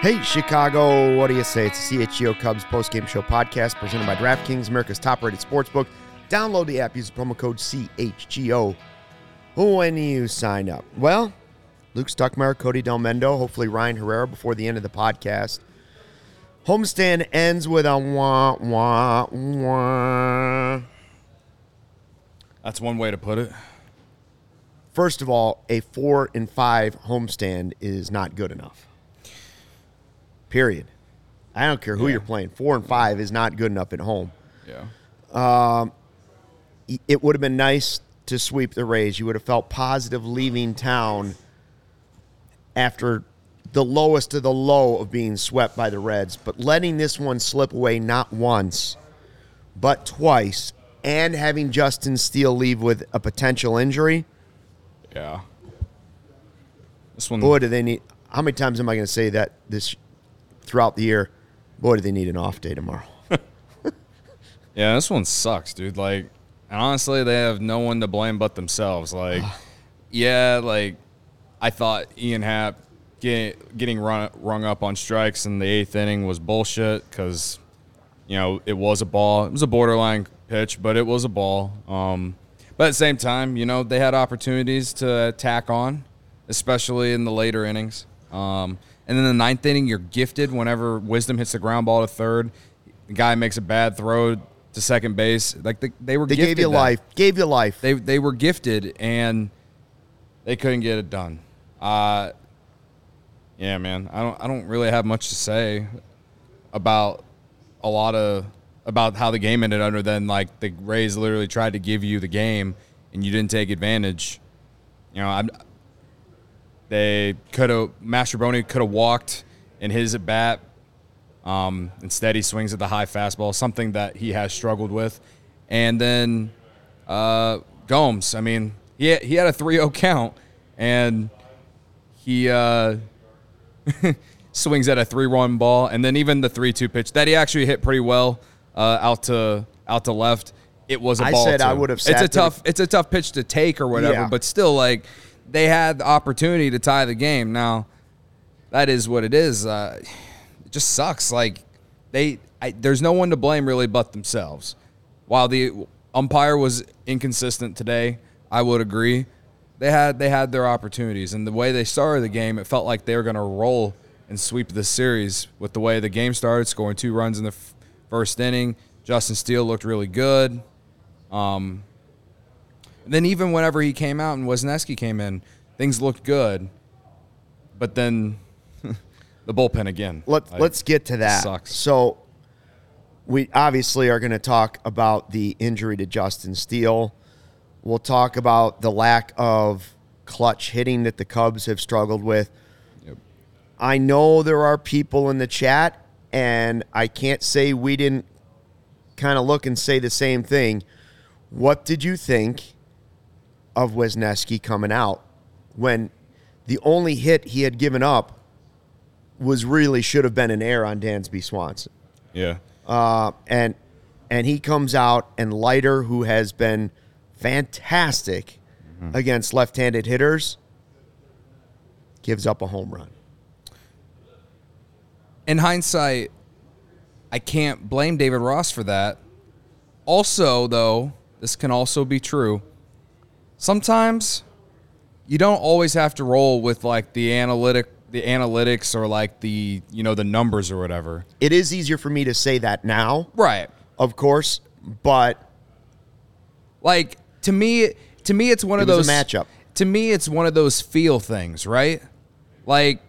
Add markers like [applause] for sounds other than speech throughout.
Hey, Chicago, what do you say? It's the CHGO Cubs postgame show podcast presented by DraftKings, America's top rated sportsbook. Download the app, use the promo code CHGO when you sign up. Well, Luke Stuckmeyer, Cody Delmendo, hopefully Ryan Herrera before the end of the podcast. Homestand ends with a wah, wah, wah. That's one way to put it. First of all, a four and five homestand is not good enough. Period. I don't care who Yeah. you're playing. Four and five is not good enough at home. Yeah. Um, It would have been nice to sweep the Rays. You would have felt positive leaving town after the lowest of the low of being swept by the Reds. But letting this one slip away not once, but twice, and having Justin Steele leave with a potential injury. Yeah. This one. Boy, do they need. How many times am I going to say that this throughout the year? Boy, do they need an off day tomorrow. [laughs] Yeah, this one sucks, dude. Like, honestly, they have no one to blame but themselves. Like, yeah, like I thought Ian Happ get, getting run, rung up on strikes in the eighth inning was bullshit because you know it was a ball. It was a borderline pitch, but it was a ball. Um, but at the same time, you know they had opportunities to tack on, especially in the later innings. Um, and then the ninth inning, you're gifted whenever Wisdom hits the ground ball to third. The guy makes a bad throw to second base. Like they, they were They gifted gave you that. life. Gave you life. They they were gifted and they couldn't get it done. Uh, yeah, man. I don't I don't really have much to say about a lot of about how the game ended other than like the Rays literally tried to give you the game and you didn't take advantage. You know, I'm they could have Mastrobuoni could have walked in his at bat. Um, instead, he swings at the high fastball, something that he has struggled with. And then uh, Gomes, I mean, he had, he had a 3-0 count, and he uh, [laughs] swings at a three-run ball, and then even the 3-2 pitch that he actually hit pretty well uh, out to out to left. It was a I ball. I said I would have It's a tough. It's a tough pitch to take or whatever, Yeah. but still, like they had the opportunity to tie the game. Now, that is what it is. Uh, it just sucks. Like they, I, there's no one to blame really but themselves. While the umpire was inconsistent today, I would agree. They had they had their opportunities, and the way they started the game, it felt like they were going to roll and sweep the series. With the way the game started, scoring two runs in the f- first inning, Justin Steele looked really good. Um, and then even whenever he came out and Wesneski came in, things looked good. But then [laughs] the bullpen again. Let, Like, let's get to that. sucks. So, we obviously are going to talk about the injury to Justin Steele. We'll talk about the lack of clutch hitting that the Cubs have struggled with. Yep. I know there are people in the chat, and I can't say we didn't kind of look and say the same thing. What did you think of Wesneski coming out when the only hit he had given up was really should have been an error on Dansby Swanson? Yeah. Uh, and and he comes out and Leiter, who has been fantastic against left-handed hitters, gives up a home run. In hindsight, I can't blame David Ross for that. Also, though, this can also be true. Sometimes you don't always have to roll with like the analytic the analytics or like the you know the numbers or whatever. It is easier for me to say that now, Right. of course, but Like to me, to me, it's one of those matchup. To me, it's one of those feel things, right? Like,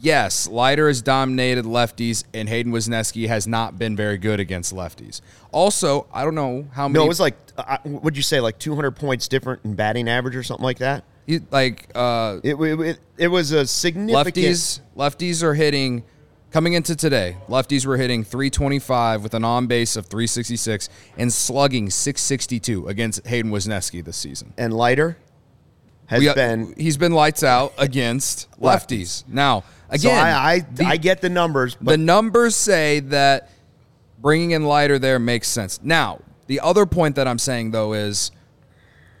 yes, Leiter has dominated lefties, and Hayden Wesneski has not been very good against lefties. Also, I don't know how many. no, it was like uh, what'd you say, like 200 points different in batting average or something like that. he- like uh, It it, it was a significant. lefties. Lefties are hitting. Coming into today, lefties were hitting 325 with an on base of 366 and slugging 662 against Hayden Wesneski this season. and Leiter has We- been. he's been lights out against [laughs] lefties. Now, So again, I I, the, I get the numbers, the numbers say that bringing in Leiter there makes sense. Now, the other point that I'm saying though is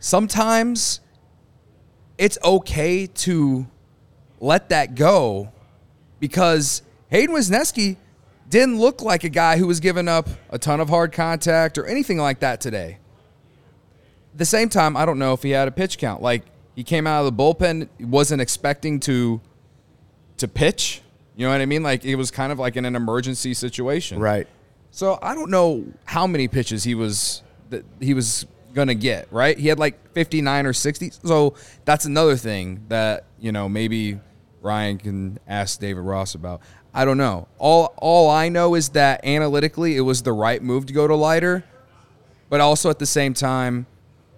sometimes it's okay to let that go because Hayden Wesneski didn't look like a guy who was giving up a ton of hard contact or anything like that today. At the same time, I don't know if he had a pitch count. Like he came out of the bullpen, wasn't expecting to to pitch. You know what I mean? Like it was kind of like in an emergency situation. Right. So I don't know how many pitches he was that he was gonna get. Right? He had like 59 or 60. So that's another thing that you know maybe Ryan can ask David Ross about. I don't know. All all I know is that analytically it was the right move to go to Leiter, but also at the same time,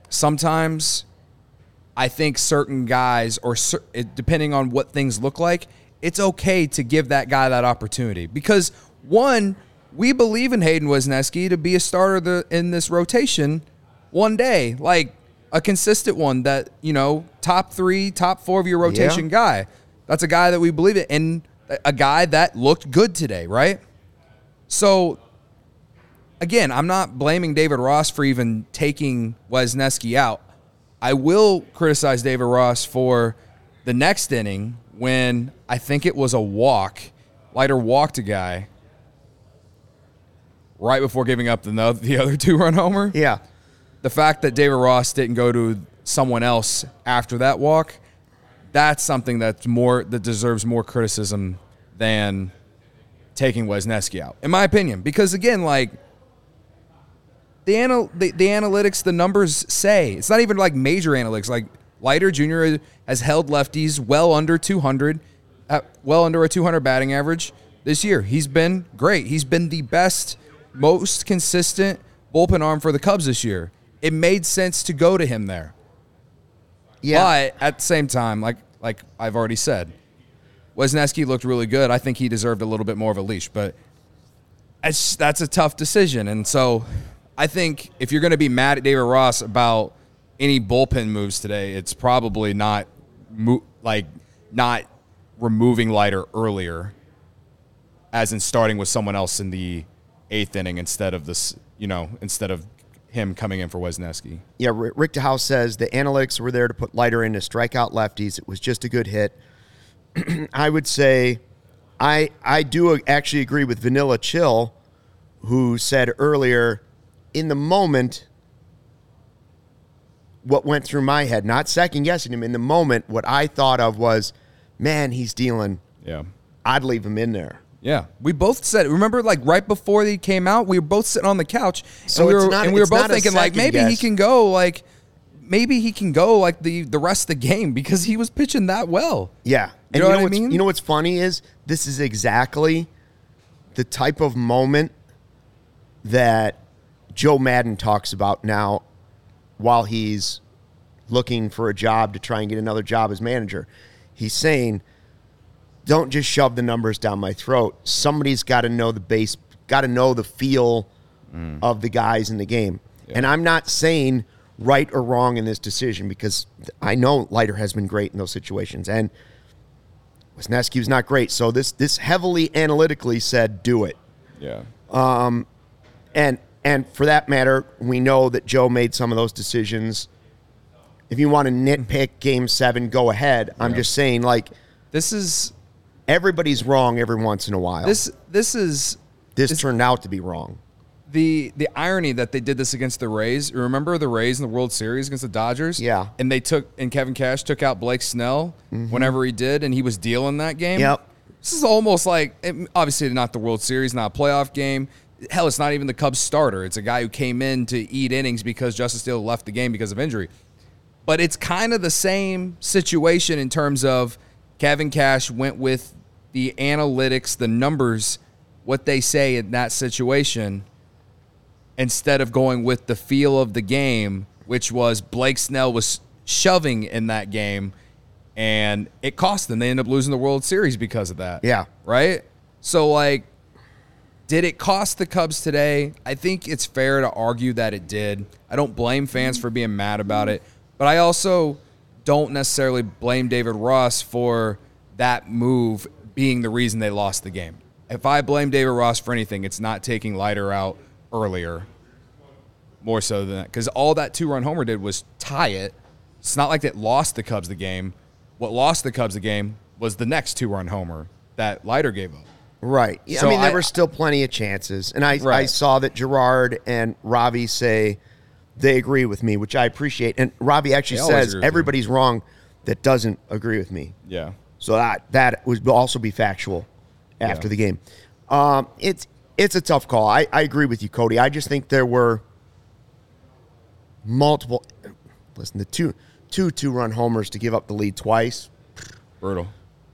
sometimes I think certain guys or cer- depending on what things look like, it's okay to give that guy that opportunity because one, we believe in Hayden Wesneski to be a starter in this rotation one day, like a consistent one that you know top three, top four of your rotation Yeah. guy. That's a guy that we believe in, and a- guy that looked good today, right? So again, I'm not blaming David Ross for even taking Wesneski out. I will criticize David Ross for the next inning when I think it was a walk. Leiter walked a guy right before giving up the, [laughs] the other two run homer. Yeah. The fact that David Ross didn't go to someone else after that walk, that's something that's more that deserves more criticism than taking Wesneski out, in my opinion. Because again, like the, anal- the the analytics, the numbers say it's not even like major analytics. Like Leiter Jr. has held lefties well under 200, uh, well under a 200 batting average this year. He's been great. He's been the best, most consistent bullpen arm for the Cubs this year. It made sense to go to him there. Yeah. But at the same time, like like I've already said, Wesneski looked really good. I think he deserved a little bit more of a leash, but it's, that's a tough decision. And so I think if you're going to be mad at David Ross about any bullpen moves today, it's probably not mo- like not removing Leiter earlier, as in starting with someone else in the eighth inning instead of this, you know, instead of him coming in for Wesneski. Yeah, Rick DeHouse says the analytics were there to put Leiter in to strike out lefties. It was just a good hit. [clears throat] I would say I I do actually agree with Vanilla Chill, who said earlier, in the moment, what went through my head, not second guessing him, in the moment, what I thought of was, man, he's dealing. Yeah. I'd leave him in there. Yeah, we both said. Remember, like right before he came out, we were both sitting on the couch, So and we were not- and we were both thinking like maybe he can go like maybe he can go like the the rest of the game because he was pitching that well. Yeah. And know what I mean? You know what's funny is this is exactly the type of moment that Joe Maddon talks about now while he's looking for a job to try and get another job as manager. He's saying, don't just shove the numbers down my throat. Somebody's got to know the base, got to know the feel of the guys in the game. And I'm not saying right or wrong in this decision because I know Leiter has been great in those situations. And Wisniewski was not great. So this this heavily analytically said do it. Yeah, Um, And and for that matter, we know that Joe made some of those decisions. If you want to nitpick game seven, go ahead. I'm Yeah. just saying, like, this is everybody's wrong every once in a while. this this is this is- turned out to be wrong. the the irony that they did this against the Rays. Remember the Rays in the World Series against the Dodgers? Yeah. and they took and Kevin Cash took out Blake Snell mm-hmm. whenever he did, and he was dealing that game. Yep. This is almost like obviously not the World Series, not a playoff game. Hell, it's not even the Cubs starter. It's a guy who came in to eat innings because Justice Steele left the game because of injury. But it's kind of the same situation in terms of Kevin Cash went with the analytics, the numbers, what they say in that situation, instead of going with the feel of the game, which was Blake Snell was shoving in that game, and it cost them. They ended up losing the World Series because of that. Yeah. Right? So, like, did it cost the Cubs today? I think it's fair to argue that it did. I don't blame fans for being mad about it, but I also don't necessarily blame David Ross for that move being the reason they lost the game. If I blame David Ross for anything, it's not taking Leiter out earlier. More so than that. Because all that two run homer did was tie it. It's not like it lost the Cubs the game. What lost the Cubs the game was the next two run homer that Leiter gave up. Right. Yeah, So I mean, there I- were still plenty of chances, and I I saw that Gerard and Ravi say they agree with me, which I appreciate. And Ravi actually says with you. everybody's wrong that doesn't agree with me. Yeah. So that that would also be factual after Yeah. the game. Um, it's it's a tough call. I, I agree with you, Cody. I just think there were multiple. Listen, the two two two run homers to give up the lead twice. Brutal.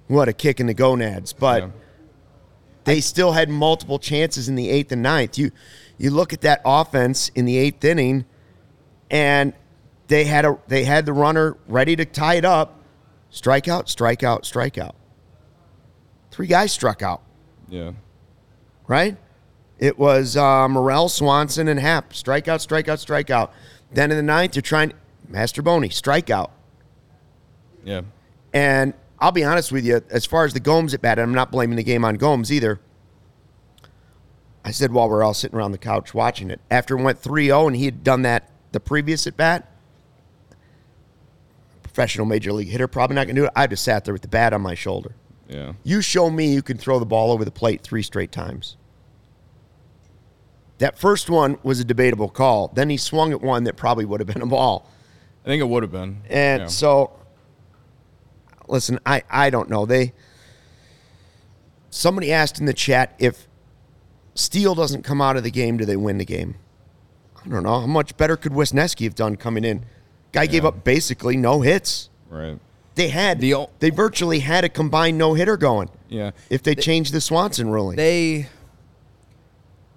What a kick in the gonads! But Yeah. They still had multiple chances in the eighth and ninth. You you look at that offense in the eighth inning, and they had a they had the runner ready to tie it up. Strikeout, strikeout, strikeout. Three guys struck out. Yeah. right? It was uh, Morel, Swanson, and Happ. Strikeout, strikeout, strikeout. Then in the ninth, you're trying Mastrobuoni, strikeout. Yeah. And I'll be honest with you, as far as the Gomes at bat, and I'm not blaming the game on Gomes either. I said while we're all sitting around the couch watching it, after it went 3 0 and he had done that the previous at bat, professional major league hitter, probably not going to do it. I'd have sat there with the bat on my shoulder. Yeah. You show me you can throw the ball over the plate three straight times. That first one was a debatable call. Then he swung at one that probably would have been a ball. I think it would have been. And Yeah. so, listen, I, I don't know. They somebody asked in the chat if Steele doesn't come out of the game, do they win the game? I don't know. How much better could Wesneski have done coming in? Guy gave up basically no hits. Right. They had The they virtually had a combined no hitter going. Yeah. If they changed the Swanson ruling. They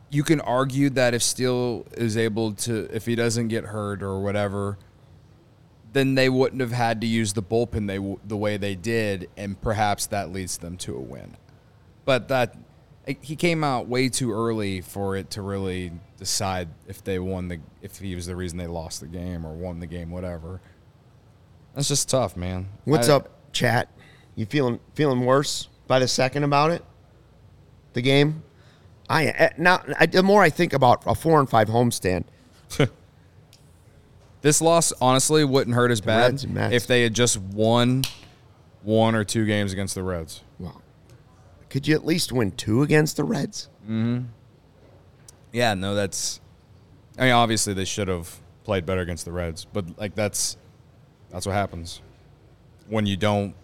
you can argue that if Steele is able to if he doesn't get hurt or whatever, then they wouldn't have had to use the bullpen they w- the way they did and perhaps that leads them to a win. But that he came out way too early for it to really decide if they won the if he was the reason they lost the game or won the game whatever. That's just tough, man. What's I- up, chat? You feeling feeling worse by the second about it? The game. I eh, now I, the more I think about a four and five homestand, [laughs] This loss honestly wouldn't hurt as bad Reds if they had just won one or two games against the Reds. well, could you at least win two against the Reds? Mm-hmm. Yeah, no, that's. I mean, obviously they should have played better against the Reds, but like that's that's what happens when you don't.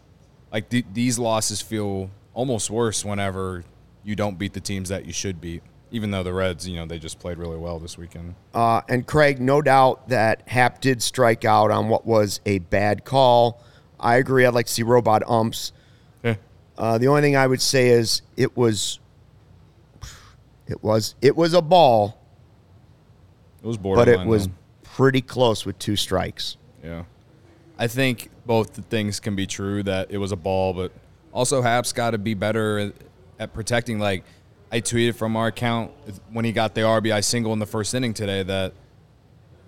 Like th- these losses feel almost worse whenever you don't beat the teams that you should beat. Even though the Reds, you know, they just played really well this weekend. Uh, and Craig, no doubt that Happ did strike out on what was a bad call. I agree. I'd like to see robot umps. Yeah. Uh, the only thing I would say is it was, it was, it was a ball, It was borderline, but it was though. pretty close with two strikes. Yeah. I think both the things can be true that it was a ball, but also Happ's got to be better at protecting. Like I tweeted from our account when he got the RBI single in the first inning today that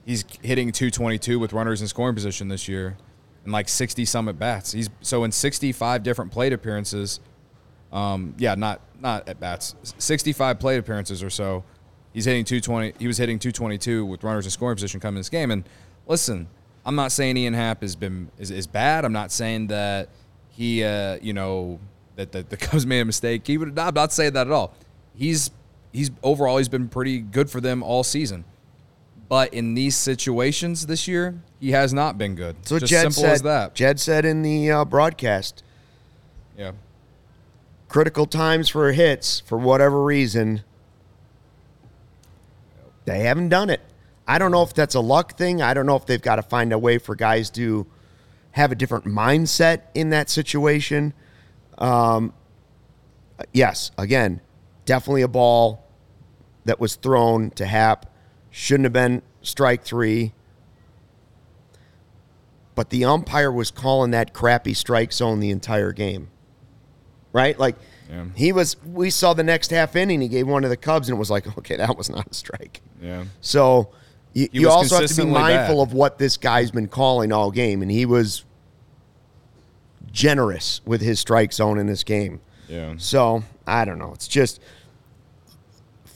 he's hitting 222 with runners in scoring position this year and like 60 some at bats. He's so in 65 different plate appearances. Um, yeah, not not at bats. 65 plate appearances or so. He's hitting 220. He was hitting 222 with runners in scoring position coming this game. And listen, I'm not saying Ian Happ has been is, is bad. I'm not saying that he, uh, you know, that, that the Cubs [laughs] made a mistake. He would I'm not saying that at all. He's he's overall he's been pretty good for them all season. But in these situations this year, he has not been good. So Just Jed simple said, as that. Jed said in the uh, broadcast, Yeah. critical times for hits for whatever reason, they haven't done it. I don't know if that's a luck thing. I don't know if they've got to find a way for guys to have a different mindset in that situation. Um, yes, again, definitely a ball that was thrown to Happ. Shouldn't have been strike three. But the umpire was calling that crappy strike zone the entire game. Right? Like Yeah. he was we saw the next half inning, he gave one to the Cubs and it was like, [laughs] okay, that was not a strike. Yeah. So you, you also have to be mindful bad. of what this guy's been calling all game, and he was generous with his strike zone in this game. Yeah. So I don't know. It's just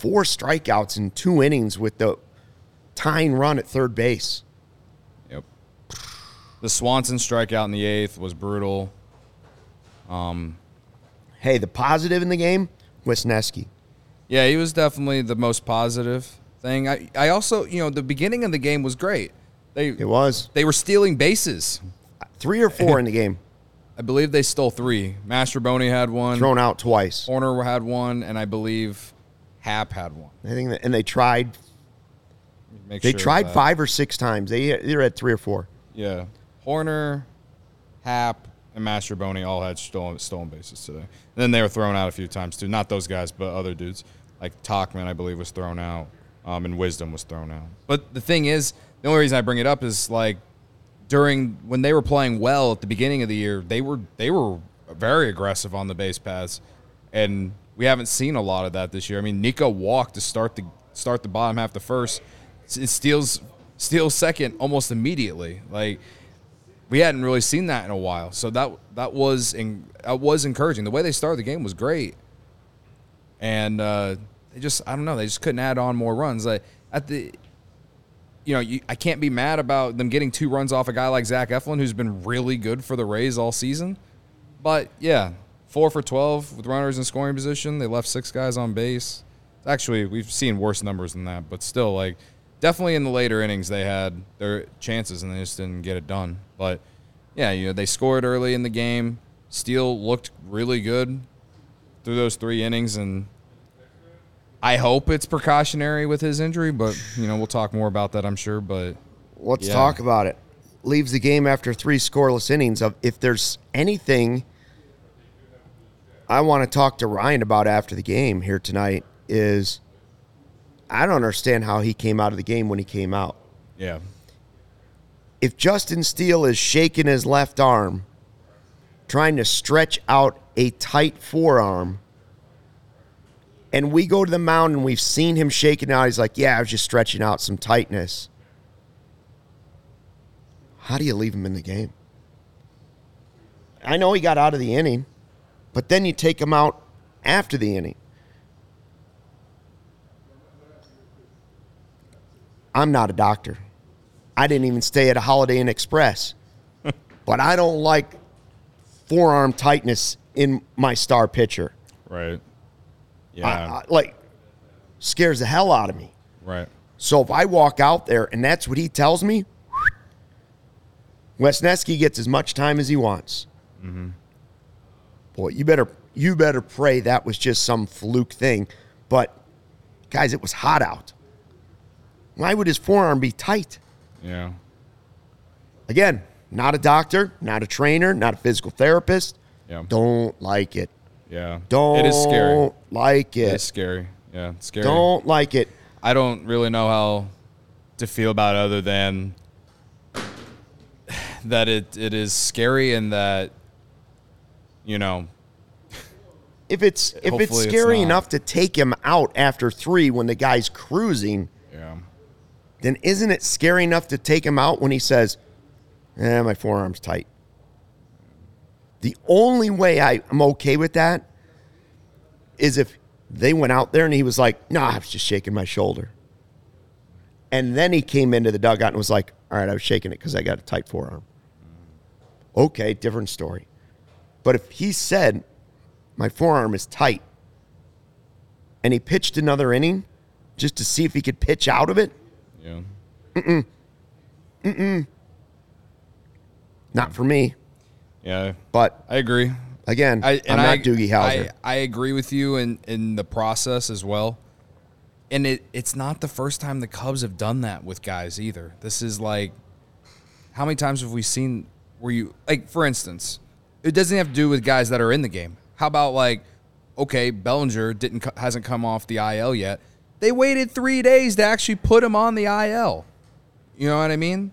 four strikeouts in two innings with the tying run at third base. Yep. The Swanson strikeout in the eighth was brutal. Um, Hey, the positive in the game, Wesneski. Yeah, he was definitely the most positive thing. I, I also, you know, the beginning of the game was great. They It was they were stealing bases. three or four in the [laughs] game, I believe they stole three. Mastrobuoni had one, thrown out twice. Hoerner had one, and I believe Happ had one. I think, that, and they tried. Make They sure tried that. five or six times. They either had three or four. Yeah, Hoerner, Happ, and Mastrobuoni all had stolen stolen bases today. And then they were thrown out a few times too. Not those guys, but other dudes like Tauchman, I believe, was thrown out, um, and Wisdom was thrown out. But the thing is, the only reason I bring it up is like during when they were playing well at the beginning of the year, they were they were very aggressive on the base paths, and we haven't seen a lot of that this year. I mean, Nico walked to start the start the bottom half the first, steals steals second almost immediately. Like we hadn't really seen that in a while, so that that was in, that was encouraging. The way they started the game was great, and uh, they just I don't know they just couldn't add on more runs. Like at the you know, you, I can't be mad about them getting two runs off a guy like Zach Eflin, who's been really good for the Rays all season. But yeah, four for 12 with runners in scoring position. They left six guys on base. Actually, we've seen worse numbers than that, but still, like, definitely in the later innings, they had their chances and they just didn't get it done. But yeah, you know, they scored early in the game. Steele looked really good through those three innings, and I hope it's precautionary with his injury, but you know we'll talk more about that, I'm sure. But Let's Yeah. talk about it. Leaves the game after three scoreless innings. Of if there's anything I want to talk to Ryan about after the game here tonight is I don't understand how he came out of the game when he came out. yeah, If Justin Steele is shaking his left arm, trying to stretch out a tight forearm, and we go to the mound and we've seen him shaking out, he's like, Yeah, I was just stretching out some tightness. How do you leave him in the game? I know he got out of the inning, but then you take him out after the inning. I'm not a doctor. I didn't even stay at a Holiday Inn Express. [laughs] but I don't like forearm tightness in my star pitcher. right, yeah, I- like, scares the hell out of me. right, So if I walk out there and that's what he tells me, Wesneski gets as much time as he wants. Mm-hmm. You better you better pray that was just some fluke thing. But guys, it was hot out. Why would his forearm be tight? yeah, Again, not a doctor, not a trainer, not a physical therapist. yeah, Don't like it. yeah. Don't It is scary. like It it. is scary. Yeah, it's scary. Don't like it. I don't really know how to feel about it other than [sighs] that it, it is scary and that you know If it's if Hopefully it's it's scary not. enough to take him out after three when the guy's cruising, yeah then isn't it scary enough to take him out when he says, "Eh, my forearm's tight." The only way I, I'm okay with that is if they went out there and he was like, "No, I was just shaking my shoulder," and then he came into the dugout and was like, "All right, I was shaking it because I got a tight forearm." Okay, different story. But if he said, "My forearm is tight," and he pitched another inning just to see if he could pitch out of it. yeah Mm-mm. Mm-mm. Not for me. yeah But I agree again, I, I, am I, not Doogie Howser. I, I agree with you in, in the process as well. And it, it's not the first time the Cubs have done that with guys either. This is like, how many times have we seen where you, like, for instance, it doesn't have to do with guys that are in the game. How about, like, okay, Bellinger didn't hasn't come off the IL yet. They waited three days to actually put him on the IL. You know what I mean?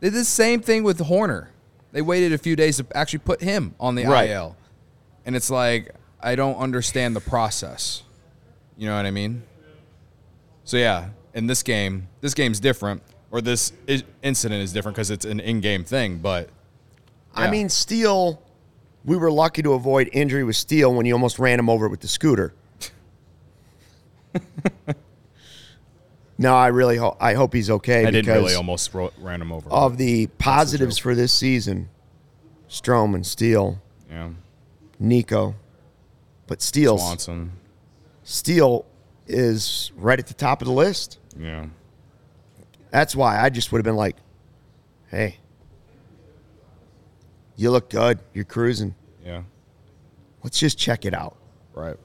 They did the same thing with Hoerner. They waited a few days to actually put him on the Right. IL. And it's like, I don't understand the process. You know what I mean? So, yeah, in this game, this game's different, or this incident is different because it's an in game thing, but I mean, Steele, we were lucky to avoid injury with Steele when you almost ran him over with the scooter. [laughs] no, I really hope I hope he's okay I didn't because really almost ro- ran him over. of the positives for this season, Strom and Steele, yeah. Nico, But Steele's Swanson. Steele is right at the top of the list. Yeah. That's why I just would have been like, "Hey, you look good. You're cruising. Yeah. Let's just check it out." Right.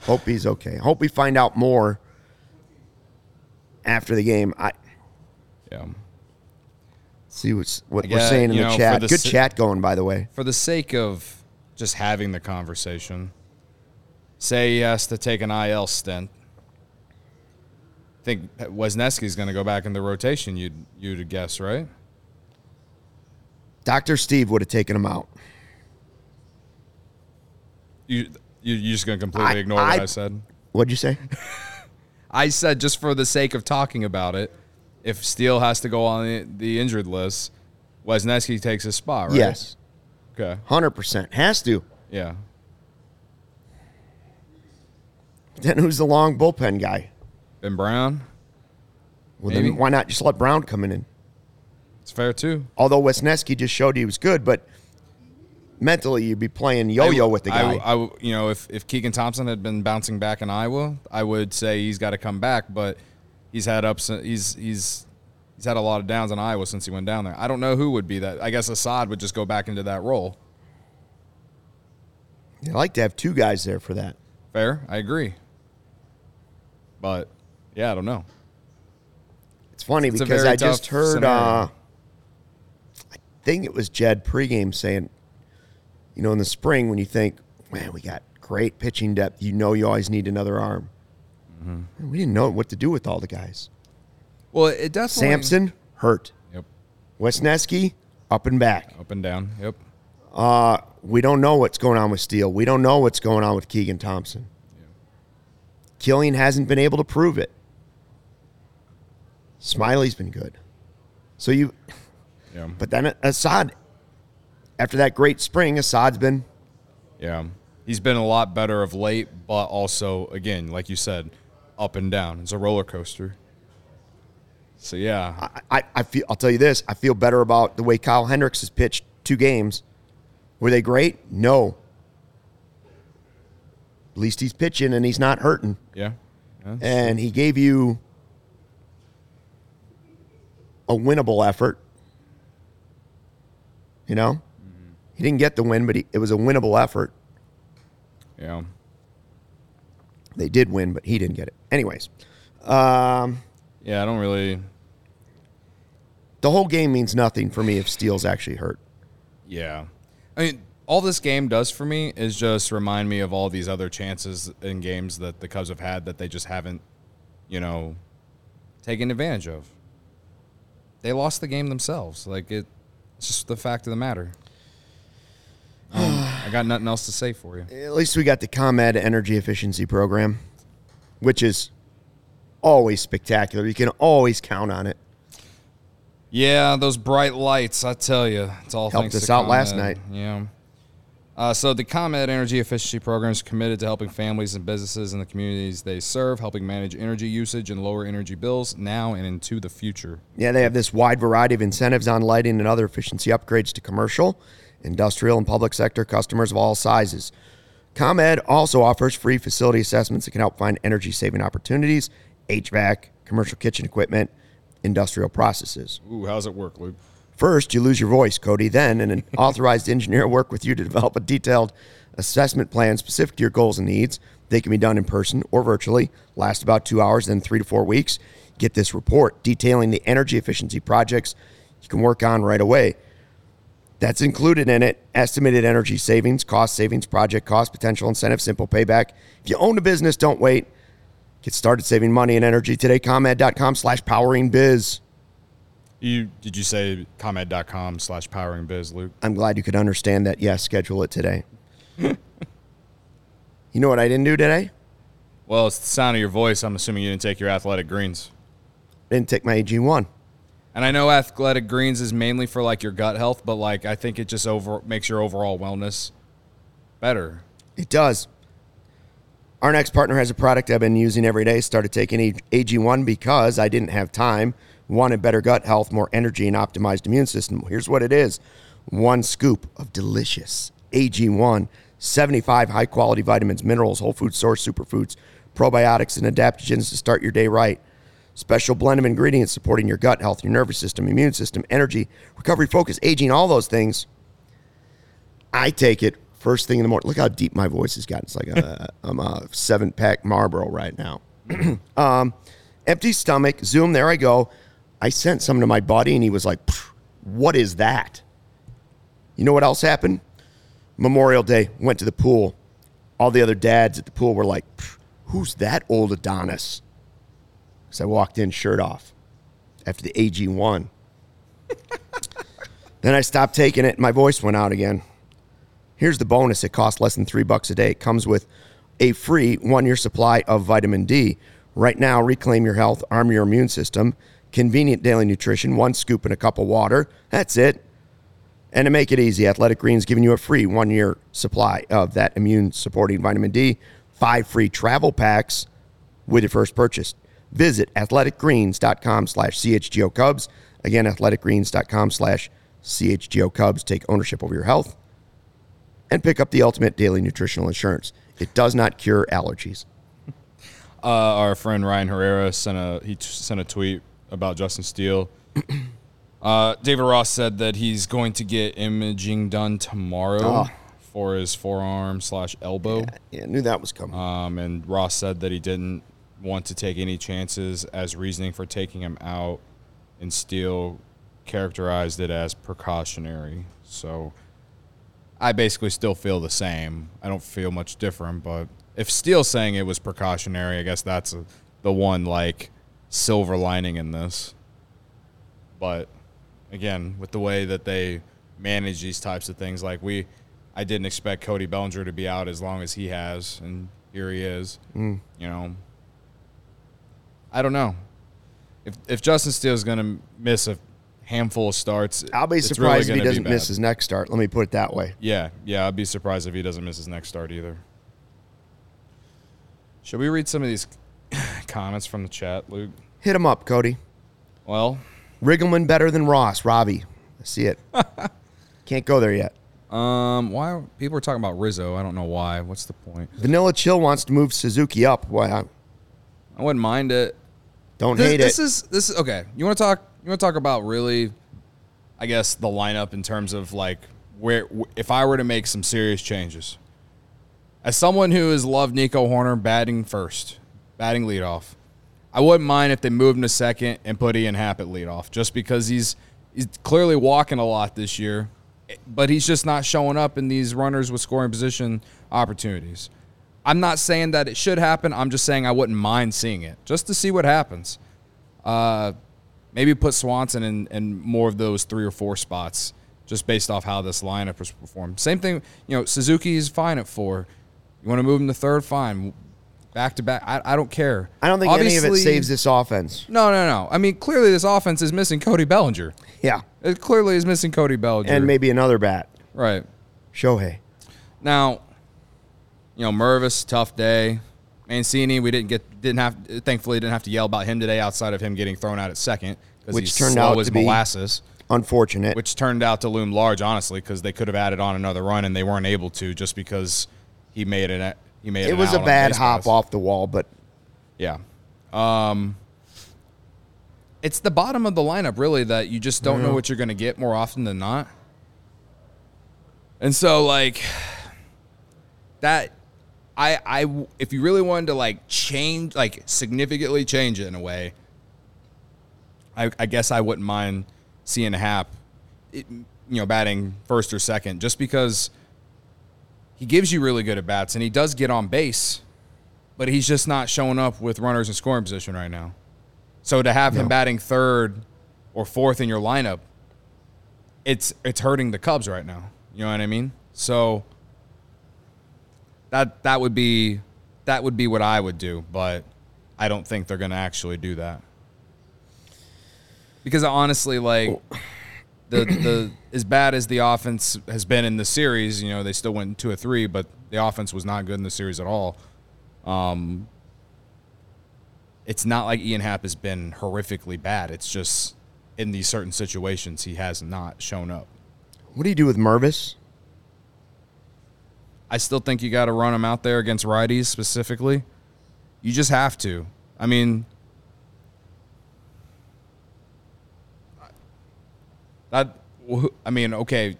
Hope he's okay. Hope we find out more after the game. I Yeah. see what's, what I we're saying in the know, chat. the Good si- chat going, by the way. For the sake of just having the conversation, say he has to take an IL stint. I think Wesneski's going to go back in the rotation. You'd you'd guess, right? Doctor Steve would have taken him out. You you you just going to completely I- ignore what I- I said? What'd you say? [laughs] I said just for the sake of talking about it, if Steele has to go on the, the injured list, Wesneski takes his spot, right? Yes, Okay. hundred percent has to. Yeah. Then who's the long bullpen guy? Ben Brown, Well, Maybe. then why not just let Brown come in? It's fair too. although Wesneski just showed he was good, but mentally you'd be playing yo-yo I- with the I- guy. I, you know, if if Keegan Thompson had been bouncing back in Iowa, I would say he's got to come back. But he's had ups. He's he's he's had a lot of downs in Iowa since he went down there. I don't know who would be that. I guess Assad would just go back into that role. you like to have two guys there for that. Fair, I agree. But yeah, I don't know. It's funny It's because I just heard. Uh, I think it was Jed pregame saying, you know, in the spring when you think, man, we got great pitching depth, you know, you always need another arm. Mm-hmm. Man, We didn't know what to do with all the guys. Well, it definitely Sampson hurt. Yep, Wesneski up and back. up and down. Yep. Uh, we don't know what's going on with Steele. We don't know what's going on with Keegan Thompson. Kilian hasn't been able to prove it. Smyly's been good. So you, Yeah. but then Assad, after that great spring, Assad's been Yeah. He's been a lot better of late, but also, again, like you said, up and down. It's a roller coaster. So, yeah. I, I, I feel I'll tell you this, I feel better about the way Kyle Hendricks has pitched two games. Were they great? No. At least he's pitching and he's not hurting. Yeah. yeah. And he gave you a winnable effort. You know? He didn't get the win, but he, it was a winnable effort. yeah. They did win, but he didn't get it. Anyways, um, Yeah, I don't really. the whole game means nothing for me if Steele's actually hurt. Yeah. I mean, all this game does for me is just remind me of all these other chances in games that the Cubs have had that they just haven't, you know, taken advantage of. They lost the game themselves. Like, it, it's just the fact of the matter. Um, I got nothing else to say for you. At least we got the ComEd Energy Efficiency Program, which is always spectacular. You can always count on it. Yeah, those bright lights, I tell you, it's all Helped thanks us to out last night. Yeah. Uh, so the ComEd Energy Efficiency Program is committed to helping families and businesses in the communities they serve, helping manage energy usage and lower energy bills now and into the future. Yeah, they have this wide variety of incentives on lighting and other efficiency upgrades to commercial, industrial, and public sector customers of all sizes. ComEd also offers free facility assessments that can help find energy saving opportunities, HVAC, commercial kitchen equipment, industrial processes. Ooh, how's it work, Luke? First, you lose your voice, Cody. Then, an authorized engineer will work with you to develop a detailed assessment plan specific to your goals and needs. They can be done in person or virtually, last about two hours, then three to four weeks. Get this report detailing the energy efficiency projects you can work on right away. That's included in it estimated energy savings, cost savings, project cost, potential incentive, simple payback. If you own a business, don't wait. Get started saving money and energy today. ComEd.com slash powering biz. You did you say ComEd.com slash powering biz, Luke? I'm glad you could understand that. Yes, schedule it today. [laughs] you know what I didn't do today? Well, it's the sound of your voice. I'm assuming you didn't take your athletic greens. I didn't take my AG1. And I know athletic greens is mainly for like your gut health, but like I think it just over makes your overall wellness better. It does. Our next partner has a product I've been using every day. Started taking A- AG1 because I didn't have time. Wanted better gut health, more energy, and optimized immune system. Here's what it is one scoop of delicious AG1 75 high quality vitamins, minerals, whole food source superfoods, probiotics, and adaptogens to start your day right. Special blend of ingredients supporting your gut health, your nervous system, immune system, energy, recovery, focus, aging, all those things. I take it first thing in the morning. Look how deep my voice has gotten. It's like a, [laughs] I'm a seven pack Marlboro right now. [clears throat] um, empty stomach, zoom, there I go. I sent some to my buddy and he was like, What is that? You know what else happened? Memorial Day, went to the pool. All the other dads at the pool were like, Who's that old Adonis? Because I walked in shirt off after the AG one. [laughs] then I stopped taking it and my voice went out again. Here's the bonus it costs less than three bucks a day. It comes with a free one year supply of vitamin D. Right now, reclaim your health, arm your immune system, convenient daily nutrition, one scoop in a cup of water. That's it. And to make it easy, Athletic Greens giving you a free one year supply of that immune supporting vitamin D, five free travel packs with your first purchase. Visit athleticgreens.com slash CHGO Cubs. Again, athleticgreens.com slash CHGO Cubs. Take ownership over your health and pick up the ultimate daily nutritional insurance. It does not cure allergies. [laughs] Uh, our friend Ryan Herrera sent a he t- sent a tweet about Justin Steele. [clears throat] uh, David Ross said that he's going to get imaging done tomorrow Oh. for his forearm slash elbow. Yeah, yeah, knew that was coming. Um, and Ross said that he didn't want to take any chances as reasoning for taking him out, and Steele characterized it as precautionary. So I basically still feel the same. I don't feel much different, but if Steele's saying it was precautionary, I guess that's a, the one like silver lining in this. But again, with the way that they manage these types of things, like we, I didn't expect Cody Bellinger to be out as long as he has, and here he is. Mm. You know, I don't know if if Justin Steele is going to miss a handful of starts. I'll be it's really surprised if he doesn't miss his next start. Let me put it that way. Yeah, yeah, I'd be surprised if he doesn't miss his next start either. Should we read some of these [coughs] comments from the chat, Luke? Hit him up, Cody. Well, Riggleman better than Ross. Robbie. I see it. [laughs] Can't go there yet. um, why are, people are talking about Rizzo? I don't know why. What's the point? Vanilla Chill wants to move Suzuki up. Why? I I wouldn't mind it. don't This, hate this it. is this is okay. You want to talk? You want to talk about really? I guess the lineup in terms of like where if I were to make some serious changes. As someone who has loved Nico Hoerner batting first, batting leadoff, I wouldn't mind if they moved him to second and put Ian Happ at leadoff, just because he's he's clearly walking a lot this year, but he's just not showing up in these runners with scoring position opportunities. I'm not saying that it should happen. I'm just saying I wouldn't mind seeing it just to see what happens. Uh, maybe put Swanson in, in more of those three or four spots just based off how this lineup has performed. Same thing, you know, Suzuki's fine at four. You want to move him to third? Fine. Back to back. I, I don't care. I don't think any of it saves this offense. No, no, no. I mean, clearly this offense is missing Cody Bellinger. Yeah. It clearly is missing Cody Bellinger. And maybe another bat. right. Shohei. Now, you know, Mervis, tough day. Mancini, we didn't get, didn't have, thankfully, didn't have to yell about him today outside of him getting thrown out at second because Which he's turned out as to be- molasses, Unfortunate. which turned out to loom large, honestly, because they could have added on another run and they weren't able to just because he made it. He made it was a bad hop pass. off the wall, but Yeah. Um, it's the bottom of the lineup, really, that you just don't know what you're going to get more often than not. And so, like, that, I, I, if you really wanted to, like, change, like, significantly change it in a way, I, I guess I wouldn't mind seeing Happ, it, you know, batting first or second, just because he gives you really good at bats and he does get on base but he's just not showing up with runners in scoring position right now. So to have him batting third or fourth in your lineup, it's it's hurting the Cubs right now. You know what I mean? So that that would be that would be what I would do, but I don't think they're going to actually do that. Because honestly, like the the as bad as the offense has been in the series, you know, they still went two or three, but the offense was not good in the series at all. Um, it's not like Ian Happ has been horrifically bad. It's just in these certain situations he has not shown up. what do you do with Mervis? I still think you got to run him out there against righties specifically. You just have to. I mean, that. I mean, okay.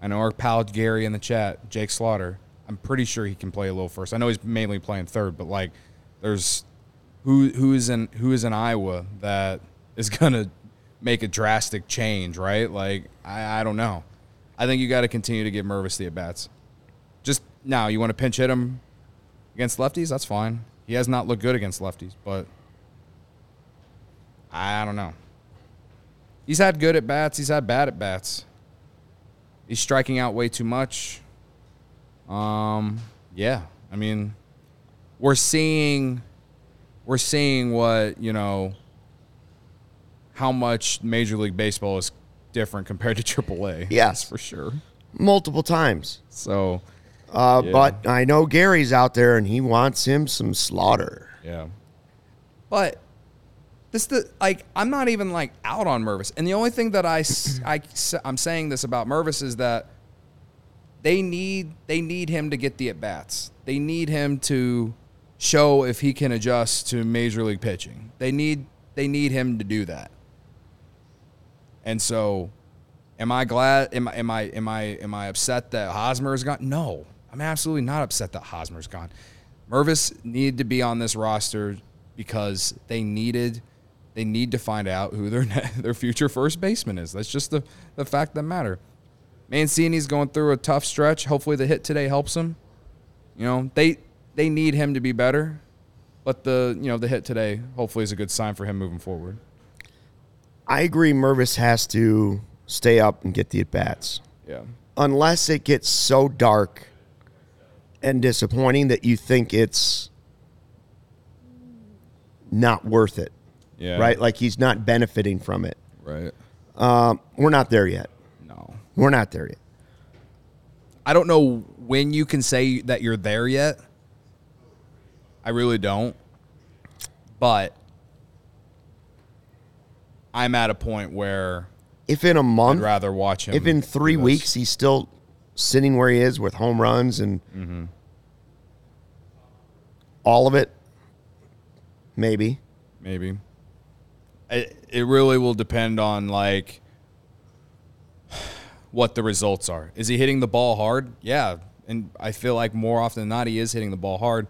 I know our pal Gary in the chat, Jake Slaughter. I'm pretty sure he can play a little first. I know he's mainly playing third, but like, there's who who is in who is in Iowa that [laughs] is gonna make a drastic change, right? Like, I, I don't know. I think you got to continue to give Mervis the at bats. Just now, you want to pinch hit him against lefties? That's fine. He has not looked good against lefties, but I don't know. He's had good at bats. He's had bad at bats. He's striking out way too much. Um, yeah. I mean, we're seeing, we're seeing what you know, how much Major League Baseball is different compared to [laughs] AAA. Yes. For sure. multiple times. So, Uh, Yeah. But I know Gary's out there and he wants him some slaughter. yeah. But this the like I'm not even like out on Mervis. And the only thing that I [clears throat] I I'm saying this about Mervis is that they need they need him to get the at bats. They need him to show if he can adjust to major league pitching. They need they need him to do that. And so am I glad am I am I am I am I upset that Hosmer is gone? No. I'm absolutely not upset that Hosmer's gone. Mervis needed to be on this roster because they needed they need to find out who their [laughs] their future first baseman is. That's just the the fact that matter. Mancini's going through a tough stretch. Hopefully the hit today helps him. You know, they they need him to be better. But the you know, the hit today hopefully is a good sign for him moving forward. I agree Mervis has to stay up and get the at bats. Yeah. Unless it gets so dark and disappointing that you think it's not worth it. Yeah. Right? Like he's not benefiting from it. Right. Um, we're not there yet. No. We're not there yet. I don't know when you can say that you're there yet. I really don't. But I'm at a point where If in a I'd month, rather watch him. if in three weeks he's still sitting where he is with home runs and Mm-hmm. all of it, maybe. maybe. It, it really will depend on like what the results are. Is he hitting the ball hard? Yeah, and I feel like more often than not he is hitting the ball hard,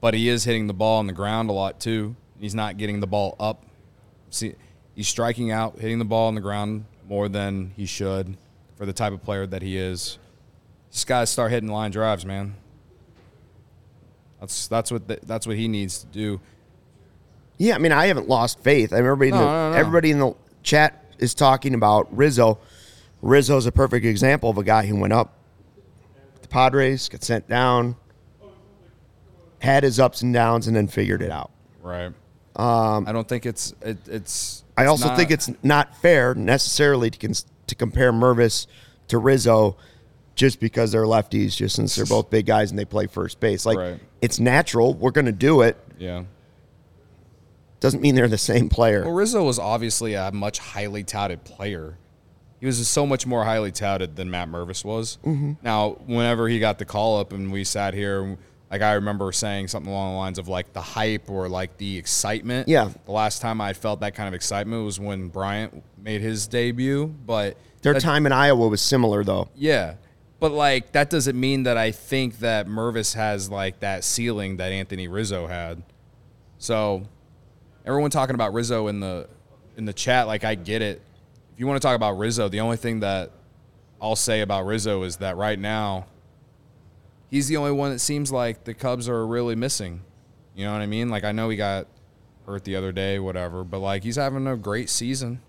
but he is hitting the ball on the ground a lot too. He's not getting the ball up. See, he's striking out, hitting the ball on the ground more than he should for the type of player that he is. Just got to start hitting line drives, man. That's that's what the, that's what he needs to do. Yeah, I mean, I haven't lost faith. Everybody, in No, the, no, no. everybody in the chat is talking about Rizzo. Rizzo's a perfect example of a guy who went up with the Padres, got sent down, had his ups and downs, and then figured it out. Right. Um, I don't think it's it, it's. I also not- think it's not fair necessarily to cons- to compare Mervis to Rizzo just because they're lefties, just since they're both big guys and they play first base. Like Right. it's natural. We're going to do it. yeah. Doesn't mean they're the same player. Well, Rizzo was obviously a much highly touted player. He was so much more highly touted than Matt Mervis was. Mm-hmm. Now, whenever he got the call up and we sat here, like I remember saying something along the lines of like the hype or like the excitement. Yeah. The last time I felt that kind of excitement was when Bryant made his debut, but Their that- time in Iowa was similar, though. Yeah. But like that doesn't mean that I think that Mervis has like that ceiling that Anthony Rizzo had. So everyone talking about Rizzo in the in the chat, like I get it. If you want to talk about Rizzo, the only thing that I'll say about Rizzo is that right now he's the only one that seems like the Cubs are really missing. You know what I mean? Like I know he got hurt the other day, whatever, but like he's having a great season.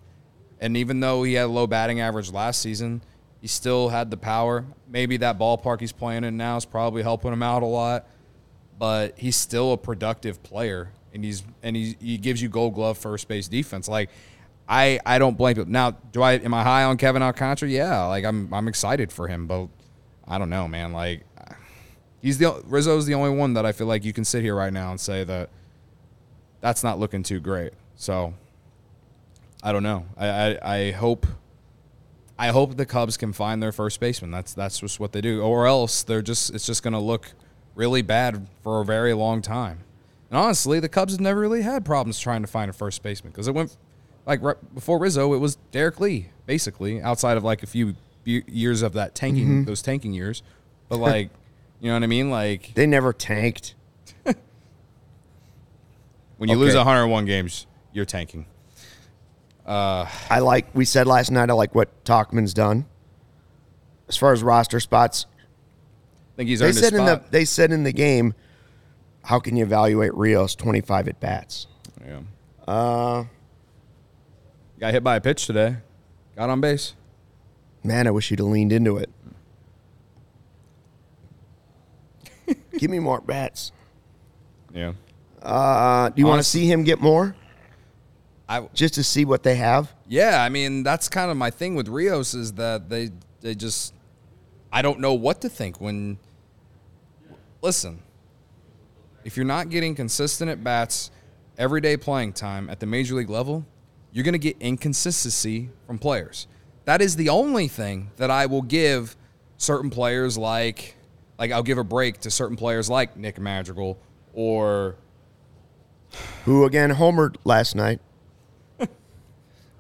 And even though he had a low batting average last season, he still had the power. Maybe that ballpark he's playing in now is probably helping him out a lot, but he's still a productive player, and he's and he he gives you Gold Glove first base defense. Like I I don't blame him. Now, do I am I high on Kevin Alcantara? Yeah, like I'm I'm excited for him, but I don't know, man. Like he's the Rizzo's the only one that I feel like you can sit here right now and say that that's not looking too great. So I don't know. I, I, I hope. I hope the Cubs can find their first baseman. That's that's just what they do, or else they're just it's just going to look really bad for a very long time. And honestly, the Cubs have never really had problems trying to find a first baseman because it went like right before Rizzo, it was Derrek Lee basically, outside of like a few years of that tanking, mm-hmm. those tanking years. But like, [laughs] you know what I mean? Like they never tanked. [laughs] when you okay. lose 101 games, you're tanking. Uh, I like we said last night. I like what Tauchman's done. As far as roster spots, I think he's they said in the they said in the game, how can you evaluate Rios twenty five at bats? Yeah. Uh, got hit by a pitch today. Got on base. Man, I wish you'd have leaned into it. [laughs] Give me more bats. Yeah. Uh, do you want to see him get more? I just to see what they have. Yeah, I mean that's kind of my thing with Rios is that they they just I don't know what to think when. Listen, if you're not getting consistent at bats, everyday playing time at the major league level, you're going to get inconsistency from players. That is the only thing that I will give certain players like like I'll give a break to certain players like Nick Madrigal or [sighs] who again homered last night [laughs]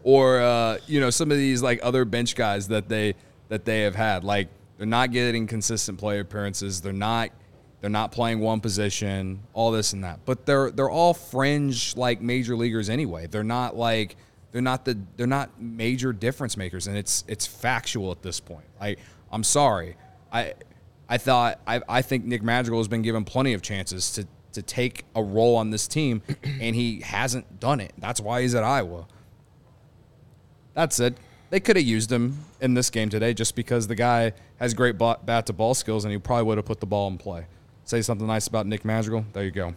or uh, you know some of these like other bench guys that they that they have had. Like they're not getting consistent play appearances. They're not they're not playing one position. All this and that, but they're they're all fringe like major leaguers anyway. They're not like they're not the they're not major difference makers, and it's it's factual at this point. Like I'm sorry, I I thought I I think Nick Madrigal has been given plenty of chances to to take a role on this team, and he hasn't done it. That's why he's at Iowa. That's it. They could have used him in this game today just because the guy has great bat to ball skills and he probably would have put the ball in play. Say something nice about Nick Madrigal. There you go.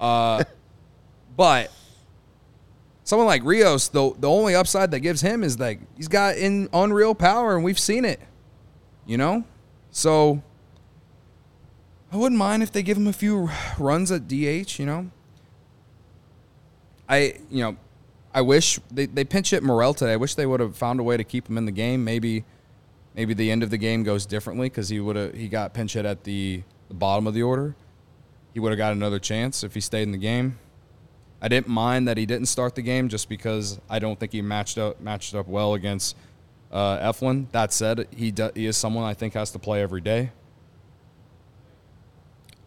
Uh, [laughs] but someone like Rios, the the only upside that gives him is that he's got in unreal power, and we've seen it. You know, so I wouldn't mind if they give him a few runs at DH. You know, I you know I wish they, they pinch hit Morel today. I wish they would have found a way to keep him in the game. Maybe maybe the end of the game goes differently because he would have he got pinch hit at the, the bottom of the order. He would have got another chance if he stayed in the game. I didn't mind that he didn't start the game just because I don't think he matched up matched up well against uh, Eflin. That said, he do, he is someone I think has to play every day.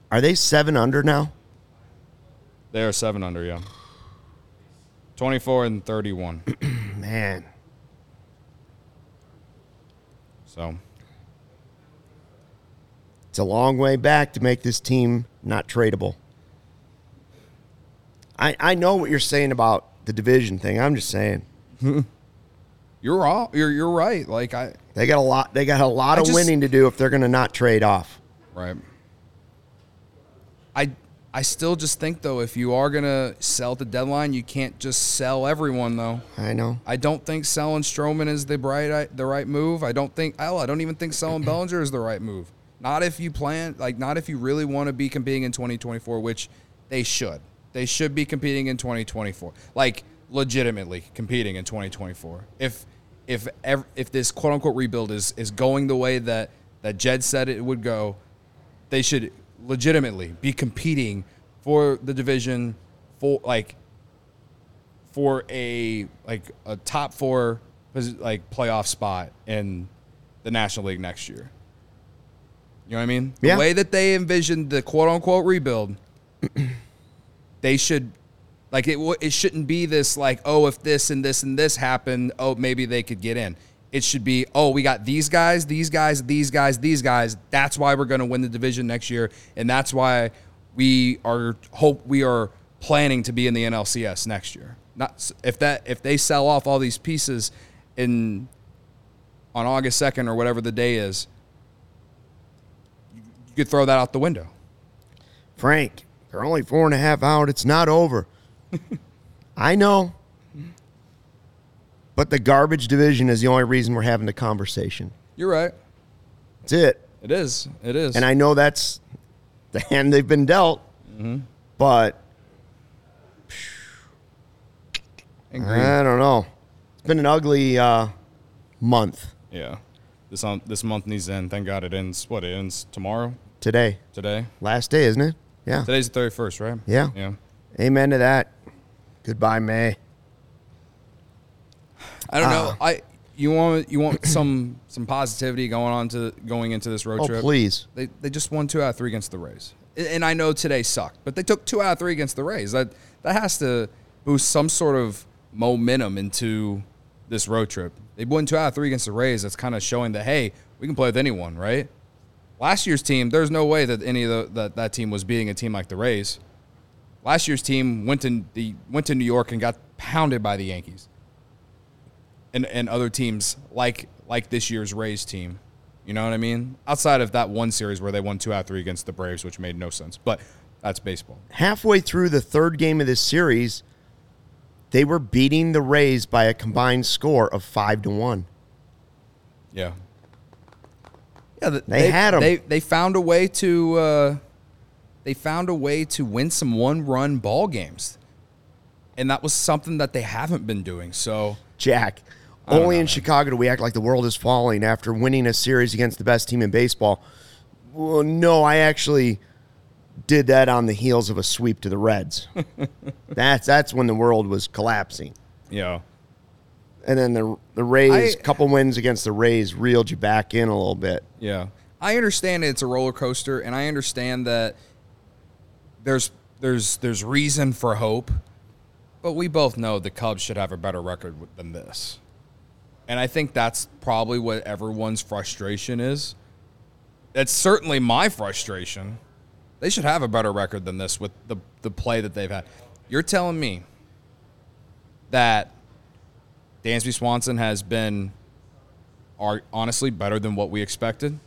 Are they seven under now? They are seven under, yeah. 24 and 31. [clears throat] Man. So. It's a long way back to make this team not tradable. I, I know what you're saying about the division thing. I'm just saying. [laughs] you're wrong. You're you're right. Like I They got a lot they got a lot I of just, winning to do if they're going to not trade off. Right. I I still just think though, if you are gonna sell at the deadline, you can't just sell everyone though. I know. I don't think selling Stroman is the right the right move. I don't think. I don't even think selling [clears throat] Bellinger is the right move. Not if you plan, like, not if you really want to be competing in 2024, which they should. They should be competing in 2024, like legitimately competing in 2024. If if if this quote unquote rebuild is is going the way that that Jed said it would go, they should legitimately be competing for the division for like for a like a top four like playoff spot in the National League next year. You know what I mean? Yeah. The way that they envisioned the quote unquote rebuild, [clears throat] they should like it. It shouldn't be this like oh if this and this and this happened oh maybe they could get in. It should be, oh, we got these guys, these guys, these guys, these guys. That's why we're going to win the division next year, and that's why we are hope we are planning to be in the NLCS next year. Not if that if they sell off all these pieces in on August second or whatever the day is, you could throw that out the window. Frank, they're only four and a half out. It's not over. [laughs] I know. But the garbage division is the only reason we're having the conversation. You're right. That's it. It is. It is. And I know that's the hand they've been dealt, mm-hmm. but [sighs] I don't know. It's been an ugly uh, month Yeah. This on this month needs to end. Thank God it ends. What it ends tomorrow? Today. Today? Last day, isn't it? Yeah. Today's the thirty first, right? Yeah. Yeah. Amen to that. Goodbye, May. I don't know. Ah. I you want you want [clears throat] some some positivity going on to going into this road Oh, trip. please. They they just won two out of three against the Rays, and I know today sucked, but they took two out of three against the Rays. That that has to boost some sort of momentum into this road trip. They won two out of three against the Rays. That's kind of showing that hey, we can play with anyone, right? Last year's team, there's no way that any of the, that that team was beating a team like the Rays. Last year's team went to the went to New York and got pounded by the Yankees and and other teams like like this year's Rays team. You know what I mean? Outside of that one series where they won two out of three against the Braves, which made no sense, but that's baseball. Halfway through the third game of this series, they were beating the Rays by a combined score of five to one. Yeah. Yeah, th- They had 'em. They they found a way to uh, they found a way to win some one run ball games, and that was something that they haven't been doing. So Jack, only know, in man. Chicago do we act like the world is falling after winning a series against the best team in baseball. Well, no, I actually did that on the heels of a sweep to the Reds. [laughs] that's that's when the world was collapsing. yeah, And then the the Rays, I- couple wins against the Rays, reeled you back in a little bit. Yeah. I understand it's a roller coaster and I understand that there's there's there's reason for hope, but we both know the Cubs should have a better record than this. And I think that's probably what everyone's frustration is. That's certainly my frustration. They should have a better record than this with the the play that they've had. You're telling me that Dansby Swanson has been are honestly better than what we expected.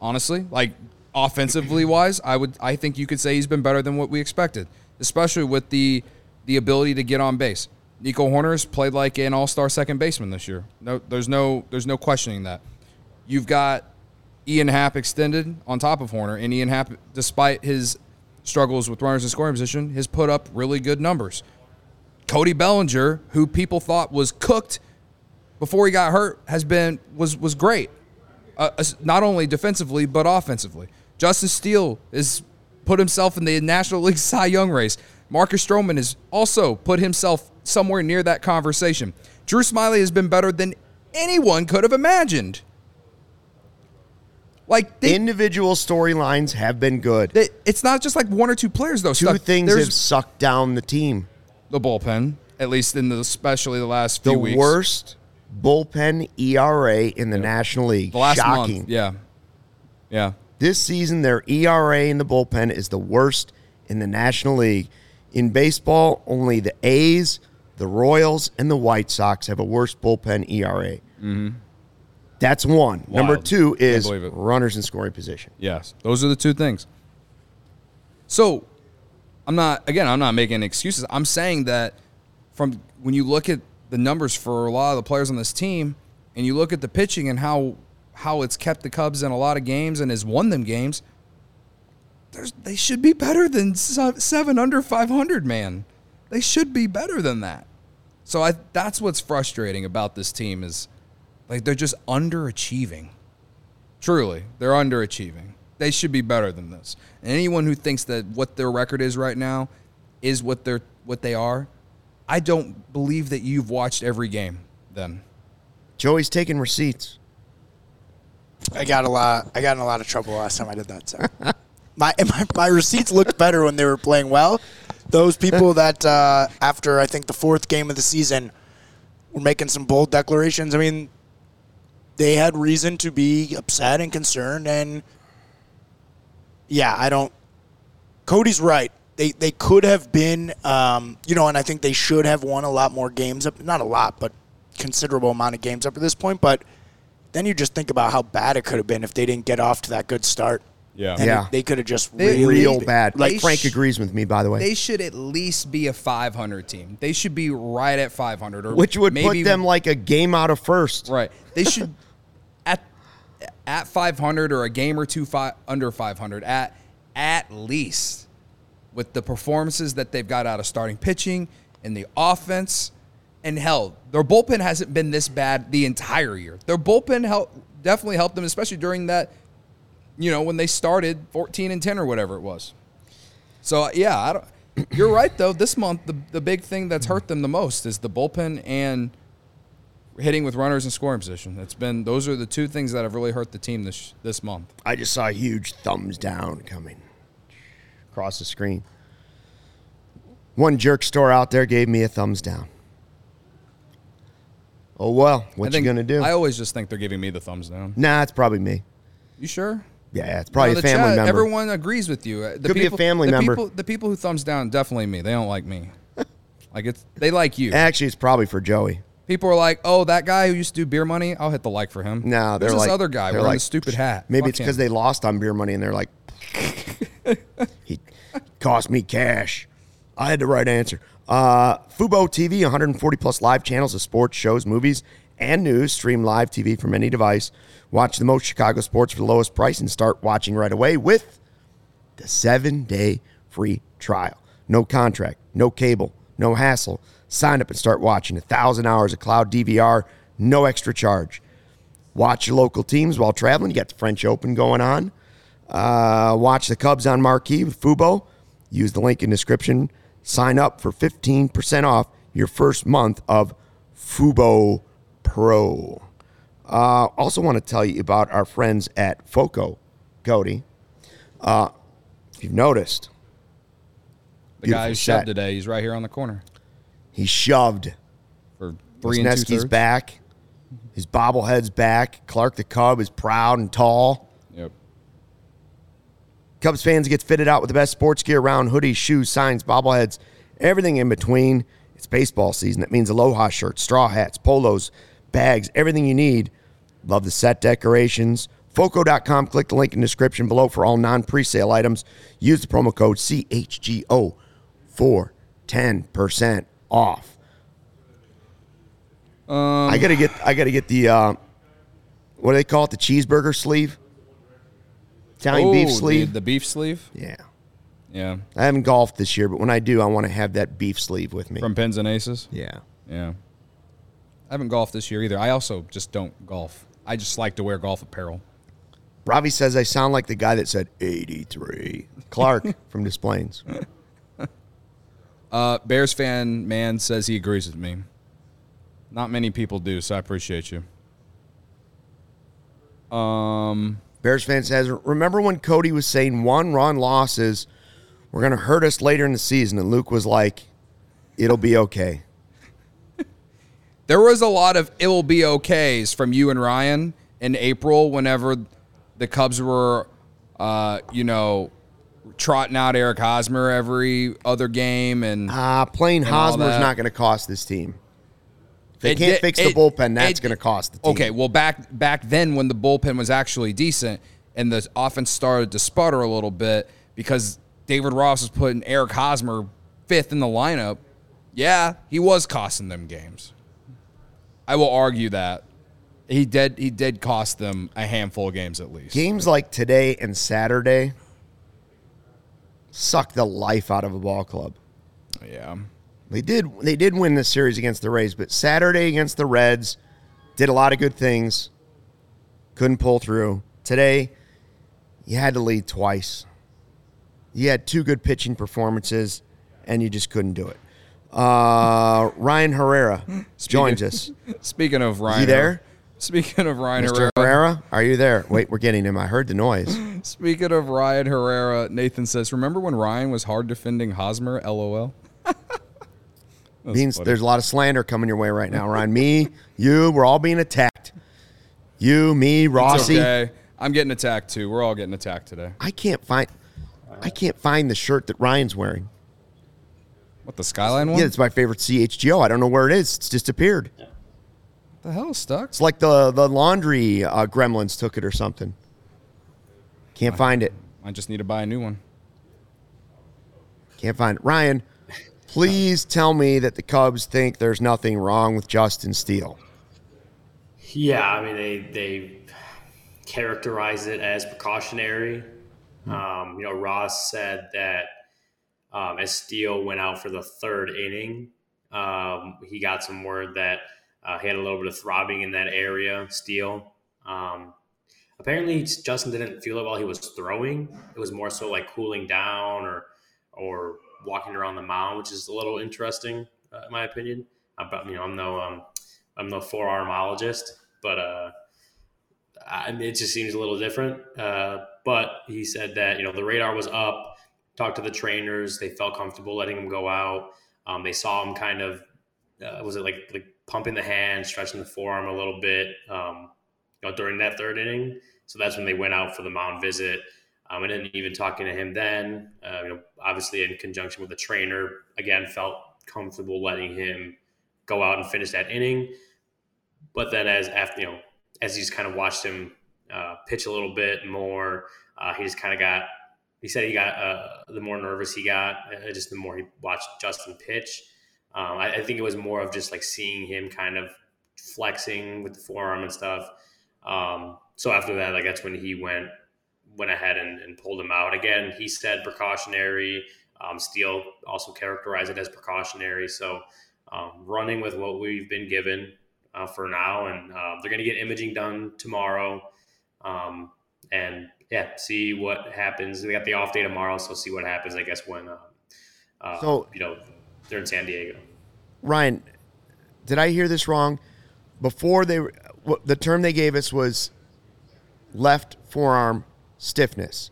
Honestly, like offensively wise, I would I think you could say he's been better than what we expected, especially with the the ability to get on base. Nico Hoerner's played like an all-star second baseman this year. No, there's no there's no questioning that. You've got Ian Happ extended on top of Hoerner, and Ian Happ, despite his struggles with runners in scoring position, has put up really good numbers. Cody Bellinger, who people thought was cooked before he got hurt, has been was was great, uh, not only defensively but offensively. Justin Steele has put himself in the National League [laughs] Cy Young race. Marcus Stroman has also put himself somewhere near that conversation. Drew Smyly has been better than anyone could have imagined. Like they, Individual storylines have been good. they- it's not just like one or two players though. Two stuck. things There's have sucked down the team. The bullpen, at least in the especially the last The few weeks. worst bullpen ERA in the National League. the last Shocking. month. Yeah, yeah. This season, their ERA in the bullpen is the worst in the National League. In baseball, only the A's, the Royals, and the White Sox have a worse bullpen ERA. Mm-hmm. That's one. Number two is runners in scoring position. Yes, those are the two things. So, I'm not again. I'm not making excuses. I'm saying that from when you look at the numbers for a lot of the players on this team, and you look at the pitching and how how it's kept the Cubs in a lot of games and has won them games. They should be better than seven under 500, man. They should be better than that. So I that's what's frustrating about this team is like they're just underachieving. Truly, they're underachieving. They should be better than this. And anyone who thinks that what their record is right now is what they're what they are, I don't believe that you've watched every game. Then Joey's taking receipts. I got a lot. I got in a lot of trouble last time I did that. So [laughs] my my, my receipts looked better when they were playing well. Those people that uh, after I think the fourth game of the season were making some bold declarations. I mean, they had reason to be upset and concerned. And yeah, I don't. Cody's right. They they could have been, um, you know, and I think they should have won a lot more games up. Not a lot, but considerable amount of games up to this point. But then you just think about how bad it could have been if they didn't get off to that good start. Yeah. And Yeah. it- they could have just They- really Real bad. Like Frank sh- agrees with me, by the way. they should at least be a 500 team. They should be right at 500, or which would maybe put them like a game out of first. right. They should at at 500 or a game or two fi- under 500 at at least with the performances that they've got out of starting pitching and the offense And hell, their bullpen hasn't been this bad the entire year. Their bullpen help, definitely helped them, especially during that, you know, when they started 14 and 10 or whatever it was. So uh, yeah, I don't. [clears throat] You're right though. This month, the the big thing that's hurt them the most is the bullpen and hitting with runners in scoring position. That's been those are the two things that have really hurt the team this this month. I just saw a huge thumbs down coming across the screen. One jerk store out there gave me a thumbs down. Oh well, what you gonna do? I always just think they're giving me the thumbs down. nah, it's probably me. You sure? Yeah, it's probably No, a family chat, member. Everyone agrees with you. Uh, The Could be a family the member. People, the people who thumbs down definitely me. They don't like me. [laughs] like it's they like you. Actually, it's probably for Joey. People are like, oh, that guy who used to do beer money. I'll hit the like for him. No, they're there's this other guy they're wearing like, the stupid hat. Maybe Fuck it's because him. they lost on beer money and they're like, he cost me cash. I had the right answer. Uh, Fubo TV, 140 plus live channels of sports, shows, movies, and news. Stream live TV from any device. Watch the most Chicago sports for the lowest price and start watching right away with the seven day free trial. No contract, no cable, no hassle. Sign up and start watching. A thousand hours of cloud DVR, no extra charge. Watch your local teams while traveling. You got the French Open going on. Uh, watch the Cubs on Marquee with Fubo. Use the link in description. Sign up for 15% off your first month of Fubo Pro. Uh, also, want to tell you about our friends at Foco, Cody. Uh, if you've noticed, the guy who shoved today. He's right here on the corner he shoved. for three and two Wesneski's back. His bobblehead's back. Clark the Cub is proud and tall. Yep. Cubs fans get fitted out with the best sports gear around hoodies, shoes, signs, bobbleheads, everything in between. It's baseball season. That means aloha shirts, straw hats, polos, bags, everything you need. Love the set decorations. Foco.com. Click the link in the description below for all non presale items. Use the promo code CHGO for 10% off. I gotta get I gotta get the uh, what do they call it? The cheeseburger sleeve? Italian beef Oh, the- sleeve? The, beef sleeve. Yeah. Yeah. I haven't golfed this year, but when I do, I want to have that beef sleeve with me. From Pins and Aces. yeah. Yeah. I haven't golfed this year either. I also just don't golf. I just like to wear golf apparel. Ravi says I sound like the guy that said 83. Clark [laughs] from Des Plaines. Uh, Bears fan man says he agrees with me. Not many people do, so I appreciate you. Um, Bears fan says, remember when Cody was saying one run losses were going to hurt us later in the season? And Luke was like, it'll be okay. [laughs] there was a lot of it'll be okays from you and Ryan in April whenever the Cubs were, uh, you know, trotting out Eric Hosmer every other game and Uh, playing And all Hosmer's not going to cost this team. If they It can't did- fix the it- bullpen, that's going to cost the team. Okay, well back back then when the bullpen was actually decent and the offense started to sputter a little bit because David Ross was putting Eric Hosmer fifth in the lineup. Yeah, he was costing them games. I will argue that he did he did cost them a handful of games at least. Games like today and Saturday suck the life out of a ball club. Yeah. They did they did win this series against the Rays, but Saturday against the Reds did a lot of good things. Couldn't pull through. Today, you had to lead twice. You had two good pitching performances, and you just couldn't do it. Uh, Ryan Herrera [laughs] joins us. [laughs] Speaking of Ryan, he there? [laughs] Speaking of Ryan Mr. Herrera, Herrera, are you there? Wait, we're getting him. I heard the noise. [laughs] Speaking of Ryan Herrera, Nathan says, "Remember when Ryan was hard defending Hosmer? LOL." [laughs] Means funny. there's a lot of slander coming your way right now, Ryan. Me, you, we're all being attacked. You, me, It's Rossi. okay. I'm getting attacked too. We're all getting attacked today. I can't find I can't find the shirt that Ryan's wearing. What the Skyline one? Yeah, it's my favorite CHGO. I don't know where it is. It's disappeared. The hell is stuck? It's like the the laundry uh, gremlins took it or something. Can't find it. I just need to buy a new one. Can't find it. Ryan, please tell me that the Cubs think there's nothing wrong with Justin Steele. Yeah, I mean they they characterize it as precautionary. Um, you know, Ross said that um, as Steele went out for the third inning, Um, he got some word that uh, he had a little bit of throbbing in that area, Steele. Um, apparently, Justin didn't feel it while he was throwing. It was more so like cooling down or or walking around the mound, which is a little interesting, uh, in my opinion. I'm, you know, I'm no um, I'm no forearmologist, but uh, I it just seems a little different. Uh, but he said that you know the radar was up. Talked to the trainers; they felt comfortable letting him go out. Um, they saw him kind of uh, was it like like pumping the hand, stretching the forearm a little bit, um, you know, during that third inning. So that's when they went out for the mound visit. Um, and then even talking to him then, uh, you know, obviously in conjunction with the trainer, again felt comfortable letting him go out and finish that inning. But then as after you know, as he's kind of watched him uh, pitch a little bit more, uh, he just kind of got. He said he got uh, the more nervous he got, uh, just the more he watched Justin pitch. Um, I, I, think it was more of just like seeing him kind of flexing with the forearm and stuff. Um, so after that, like that's when he went went ahead and, and pulled him out. Again, he said precautionary. Um, Steele also characterized it as precautionary. So um, running with what we've been given uh, for now, and uh, they're going to get imaging done tomorrow. Um, and yeah, see what happens. They got the off day tomorrow, so see what happens. I guess when uh, uh so you know they're in San Diego. Ryan, did I hear this wrong? Before they, the term they gave us was left forearm stiffness.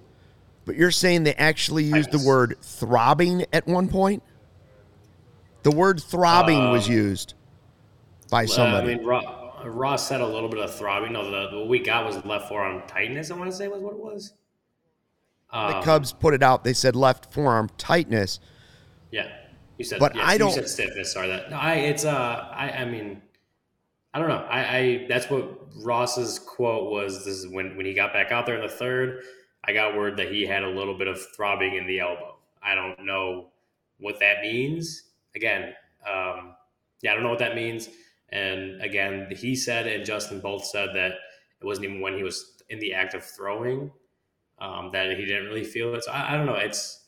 But you're saying they actually used the word throbbing at one point? The word throbbing um, was used by somebody. I mean, Ross, said a little bit of throbbing. No, the, what we got was left forearm tightness, I want to say was what it was. Um, the Cubs put it out. They said left forearm tightness. Yeah. You said, but I don't. You said stiffness. Sorry, that. No, I. It's. Uh. I. I mean. I don't know. I, I that's what Ross's quote was. This is when when he got back out there in the third. I got word that he had a little bit of throbbing in the elbow. I don't know what that means. Again, um, yeah, I don't know what that means. And again, he said and Justin both said that it wasn't even when he was in the act of throwing um, that he didn't really feel it. So I, I don't know. It's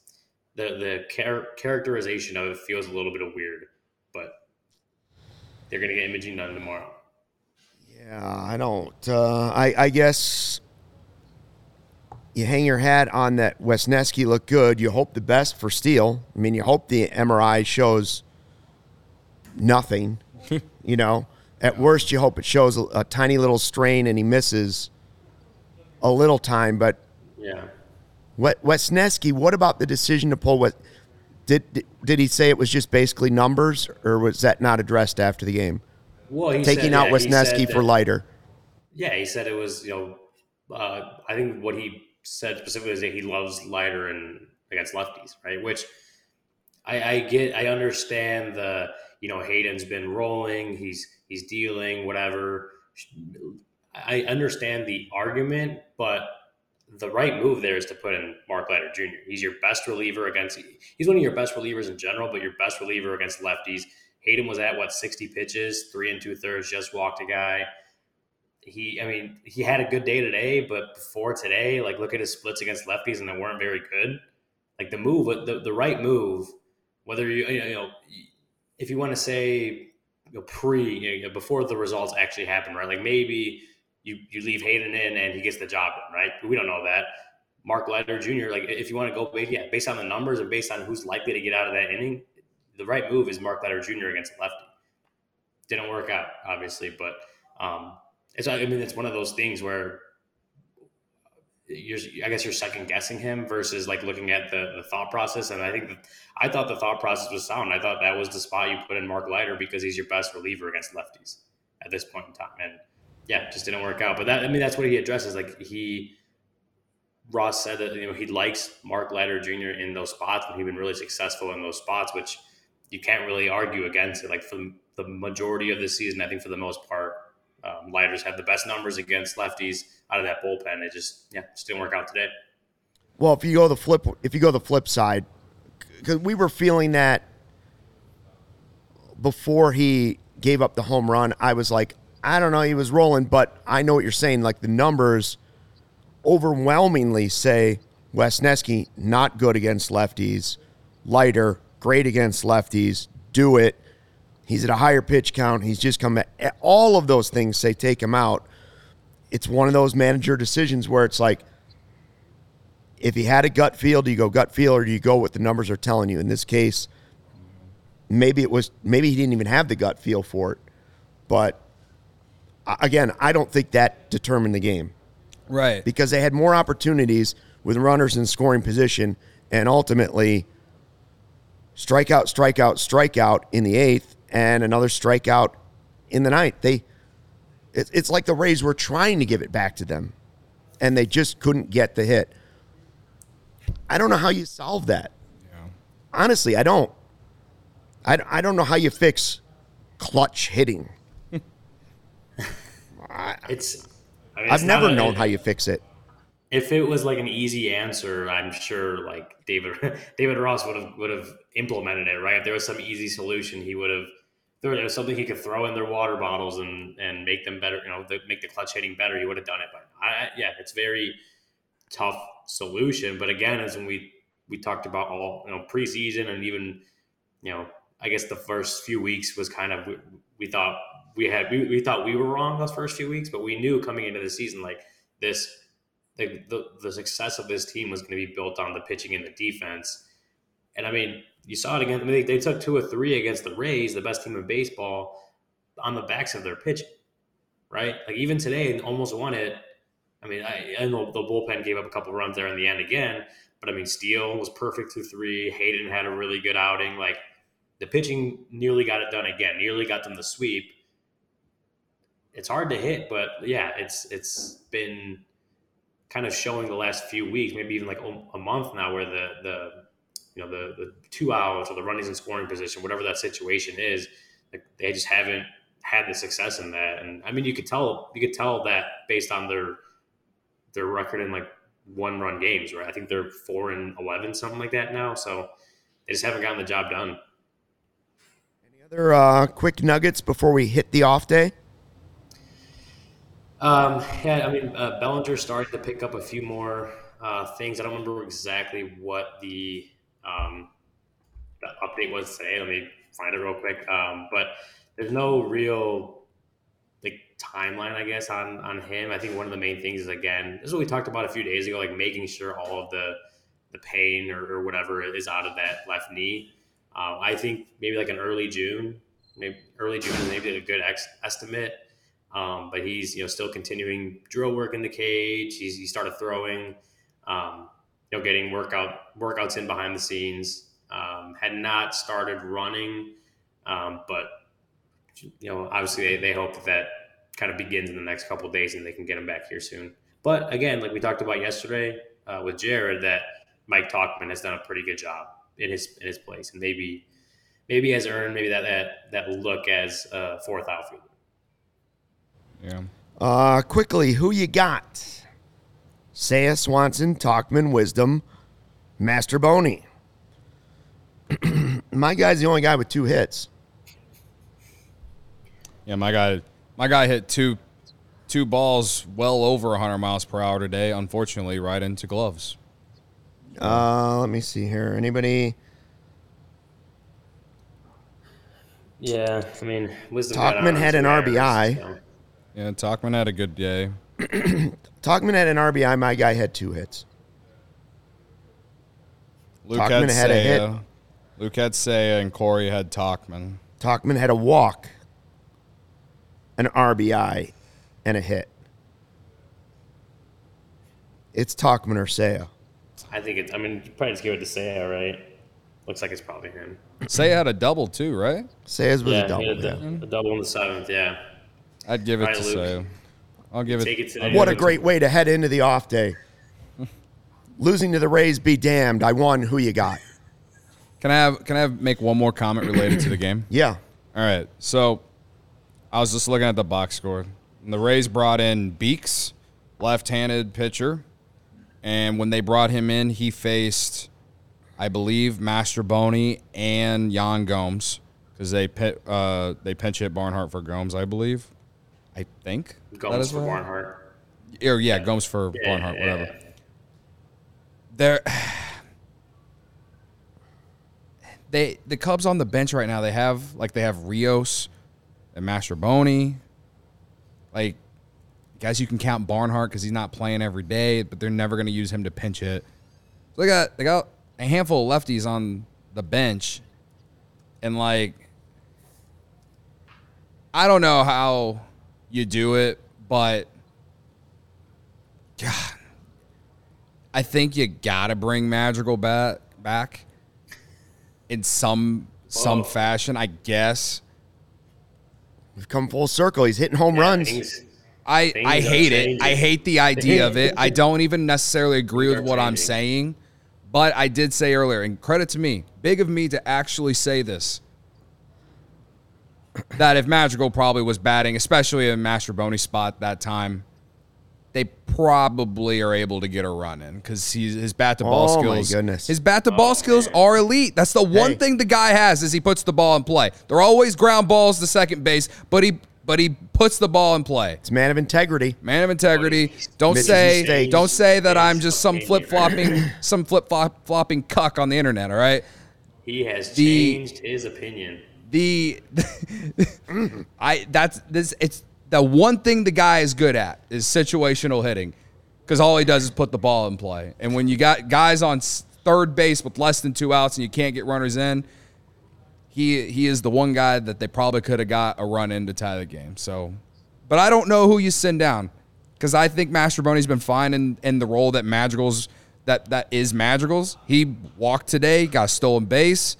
the the char- characterization of it feels a little bit of weird, but they're gonna get imaging done tomorrow. Yeah, I don't. Uh, I I guess you hang your hat on that Wesneski looked good. You hope the best for Steele. I mean, you hope the MRI shows nothing. [laughs] you know, at worst, you hope it shows a, a, tiny little strain and he misses a little time. But yeah, Wesneski, what about the decision to pull? What did did he say it was just basically numbers, or was that not addressed after the game? Well, taking said, out yeah, Wesneski for Leiter. Yeah, he said it was you know. Uh, I think what he said specifically is that he loves Leiter and against lefties, right? Which I, I get. I understand the you know Hayden's been rolling. He's he's dealing whatever. I understand the argument, but the right move there is to put in Mark Leiter Jr. He's your best reliever against. He's one of your best relievers in general, but your best reliever against lefties. Hayden was at what sixty pitches, three and two thirds, just walked a guy. He, I mean, he had a good day today, but before today, like look at his splits against lefties, and they weren't very good. Like the move, the the right move, whether you you know, if you want to say you know, pre, you know, before the results actually happen, right? Like maybe you you leave Hayden in and he gets the job done, right? We don't know that. Mark Leiter Jr. Like if you want to go, yeah, based on the numbers and based on who's likely to get out of that inning, the right move is Mark Leiter Jr. against lefty. Didn't work out, obviously, but um, it's I mean it's one of those things where you're I guess you're second guessing him versus like looking at the, the thought process. And I think that, I thought the thought process was sound. I thought that was the spot you put in Mark Leiter because he's your best reliever against lefties at this point in time. And yeah, just didn't work out. But that I mean that's what he addresses. Like he Ross said that you know he likes Mark Leiter Jr. in those spots, but he's been really successful in those spots, which you can't really argue against it. Like for the majority of the season, I think for the most part, um, Leiters have the best numbers against lefties out of that bullpen. It just yeah, just didn't work out today. Well, if you go the flip, if you go the flip side, because we were feeling that before he gave up the home run, I was like, I don't know, he was rolling, but I know what you're saying. Like the numbers overwhelmingly say Wesneski not good against lefties, Leiter, great against lefties, do it. He's at a higher pitch count. He's just come back. All of those things say take him out. It's one of those manager decisions where it's like, if he had a gut feel, do you go gut feel or do you go what the numbers are telling you? In this case, maybe it was maybe he didn't even have the gut feel for it. But again, I don't think that determined the game Right. because they had more opportunities with runners in scoring position and ultimately strikeout, strikeout, strikeout in the eighth and another strikeout in the ninth. They, it, it's like the Rays were trying to give it back to them and they just couldn't get the hit. I don't know how you solve that. Honestly, I don't. I, I don't know how you fix clutch hitting. It's. I mean, I've never a- known how you fix it. If it was like an easy answer, I'm sure like David [laughs] David Ross would have would have implemented it, right? If there was some easy solution, he would have. There was something he could throw in their water bottles and and make them better, you know, the, make the clutch hitting better. He would have done it. But I, yeah, it's very tough solution. But again, as when we we talked about all you know preseason and even you know I guess the first few weeks was kind of we, we thought we had we, we thought we were wrong those first few weeks, but we knew coming into the season like this the, the, the success of this team was going to be built on the pitching and the defense. And I mean, you saw it again. I mean, they, took two or three against the Rays, the best team in baseball, on the backs of their pitching, right? Like even today, and almost won it. I mean, I, know the bullpen gave up a couple runs there in the end again, but I mean, Steele was perfect through three. Hayden had a really good outing. Like the pitching nearly got it done again, nearly got them the sweep. It's hard to hit, but yeah, it's it's been kind of showing the last few weeks, maybe even like a month now, where the the you know the the two outs or the runnings in scoring position, whatever that situation is, like they just haven't had the success in that. And I mean, you could tell you could tell that based on their their record in like one run games, right? I think they're four and eleven, something like that now. So they just haven't gotten the job done. Any other uh, quick nuggets before we hit the off day? Um, yeah, I mean, uh, Bellinger started to pick up a few more uh, things. I don't remember exactly what the um, the update was today. Let me find it real quick. Um, but there's no real like timeline, I guess, on on him. I think one of the main things is again, this is what we talked about a few days ago, like making sure all of the the pain or, or whatever is out of that left knee. Uh, I think maybe like an early June, maybe early June maybe a good ex- estimate. Um, but he's you know still continuing drill work in the cage. He's he started throwing, um, you know, getting workout workouts in behind the scenes. Um, had not started running, um, but you know obviously they, they hope that that kind of begins in the next couple days and they can get him back here soon. But again, like we talked about yesterday uh, with Jared, that Mike Tauchman has done a pretty good job in his in his place, and maybe maybe has earned maybe that that that look as a fourth outfielder. Yeah. Uh, quickly, who you got? Seiya Swanson, Tauchman, Wisdom, Mastrobuoni. [clears throat] My guy's the only guy with two hits. Yeah, my guy my guy hit two two balls well over 100 miles per hour today, unfortunately right into gloves. Uh, let me see here. Anybody? Yeah, I mean, wisdom. got Tauchman on had an RBI. so. Yeah, Tauchman had a good day. [clears throat] Tauchman had an RBI. My guy had two hits. Luke Tauchman had, had a hit. Seiya. Luke had Seiya and Corey had Tauchman. Tauchman had a walk, an RBI, and a hit. It's Tauchman or Seiya. I think it's. I mean, you probably just give it to Seiya, right? Looks like it's probably him. Seiya had a double too, right? Seiya's was yeah, a double. he had yeah. a, a double in the seventh. Yeah, I'd give it Right, to Luke. Seiya. I'll give take it it. today. I'll What a great way to head into the off day. [laughs] Losing to the Rays, be damned. I won. Who you got? Can I have can I have make one more comment related to the game? [clears throat] Yeah. All right. So I was just looking at the box score. And the Rays brought in Beeks, left-handed pitcher, and when they brought him in, he faced, I believe, Mastrobuoni and Yan Gomes because they pit, uh, they pinch hit Barnhart for Gomes, I believe. I think Gomes for. Barnhart. Or yeah, Gomes for Yeah, Barnhart, yeah, whatever. yeah. There, [sighs] they the Cubs on the bench right now. They have like they have Rios and Mastrobuoni, like guys you can count Barnhart because he's not playing every day, but they're never going to use him to pinch hit. So they got they got a handful of lefties on the bench, and like I don't know how you do it, but God, I think you gotta bring Madrigal back back in some some Whoa. fashion, I guess. We've come full circle. He's hitting home Yeah, runs. things- I, Things I hate it. changing. I hate the idea of it. I don't even necessarily agree Things with are what I'm saying, but I did say earlier, and credit to me, big of me to actually say this. That if Madrigal probably was batting, especially in Mastrobuoni's spot that time, they probably are able to get a run in because his bat to ball Oh, my skills. goodness. His bat to ball Oh, skills man. are elite. That's the one Hey. thing the guy has is he puts the ball in play. They're always ground balls to second base, but he but he puts the ball in play. It's a man of integrity. Man of integrity. Don't Mitch's say mistakes. don't say that I'm just some flip flopping some flip flopping cuck on the internet. All right. He has The- changed his opinion. The I that's this it's the one thing the guy is good at is situational hitting because all he does is put the ball in play. And when you got guys on third base with less than two outs and you can't get runners in, he he is the one guy that they probably could have got a run in to tie the game. So, but I don't know who you send down because I think Mastrobuoni's been fine in, in the role that Madrigal's that that is Madrigal's. He walked today, got stolen base.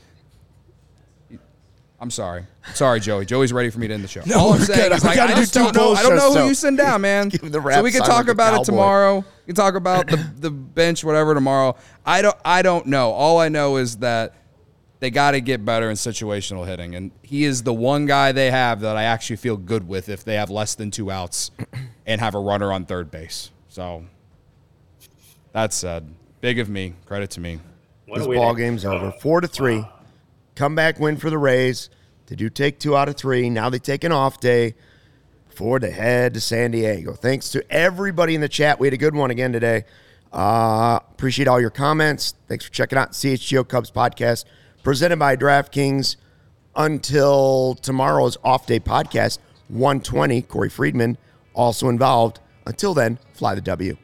I'm sorry. Sorry, Joey. Joey's ready for me to end the show. No, All I'm saying good. is like, gotta I do just two don't know. I don't know who so- you send down, [laughs] man. Give him the so we can talk like about it tomorrow. We can talk about the, [laughs] the bench, whatever, tomorrow. I don't I don't know. All I know is that they got to get better in situational hitting, and he is the one guy they have that I actually feel good with if they have less than two outs [clears throat] and have a runner on third base. So that said, big of me. Credit to me. What This ball game's over. Four to three. Comeback win for the Rays. They do take two out of three. Now they take an off day before they head to San Diego. Thanks to everybody in the chat. We had a good one again today. Uh, appreciate all your comments. Thanks for checking out CHGO Cubs podcast presented by DraftKings. Until tomorrow's off day podcast, 120. Corey Friedman also involved. Until then, fly the W.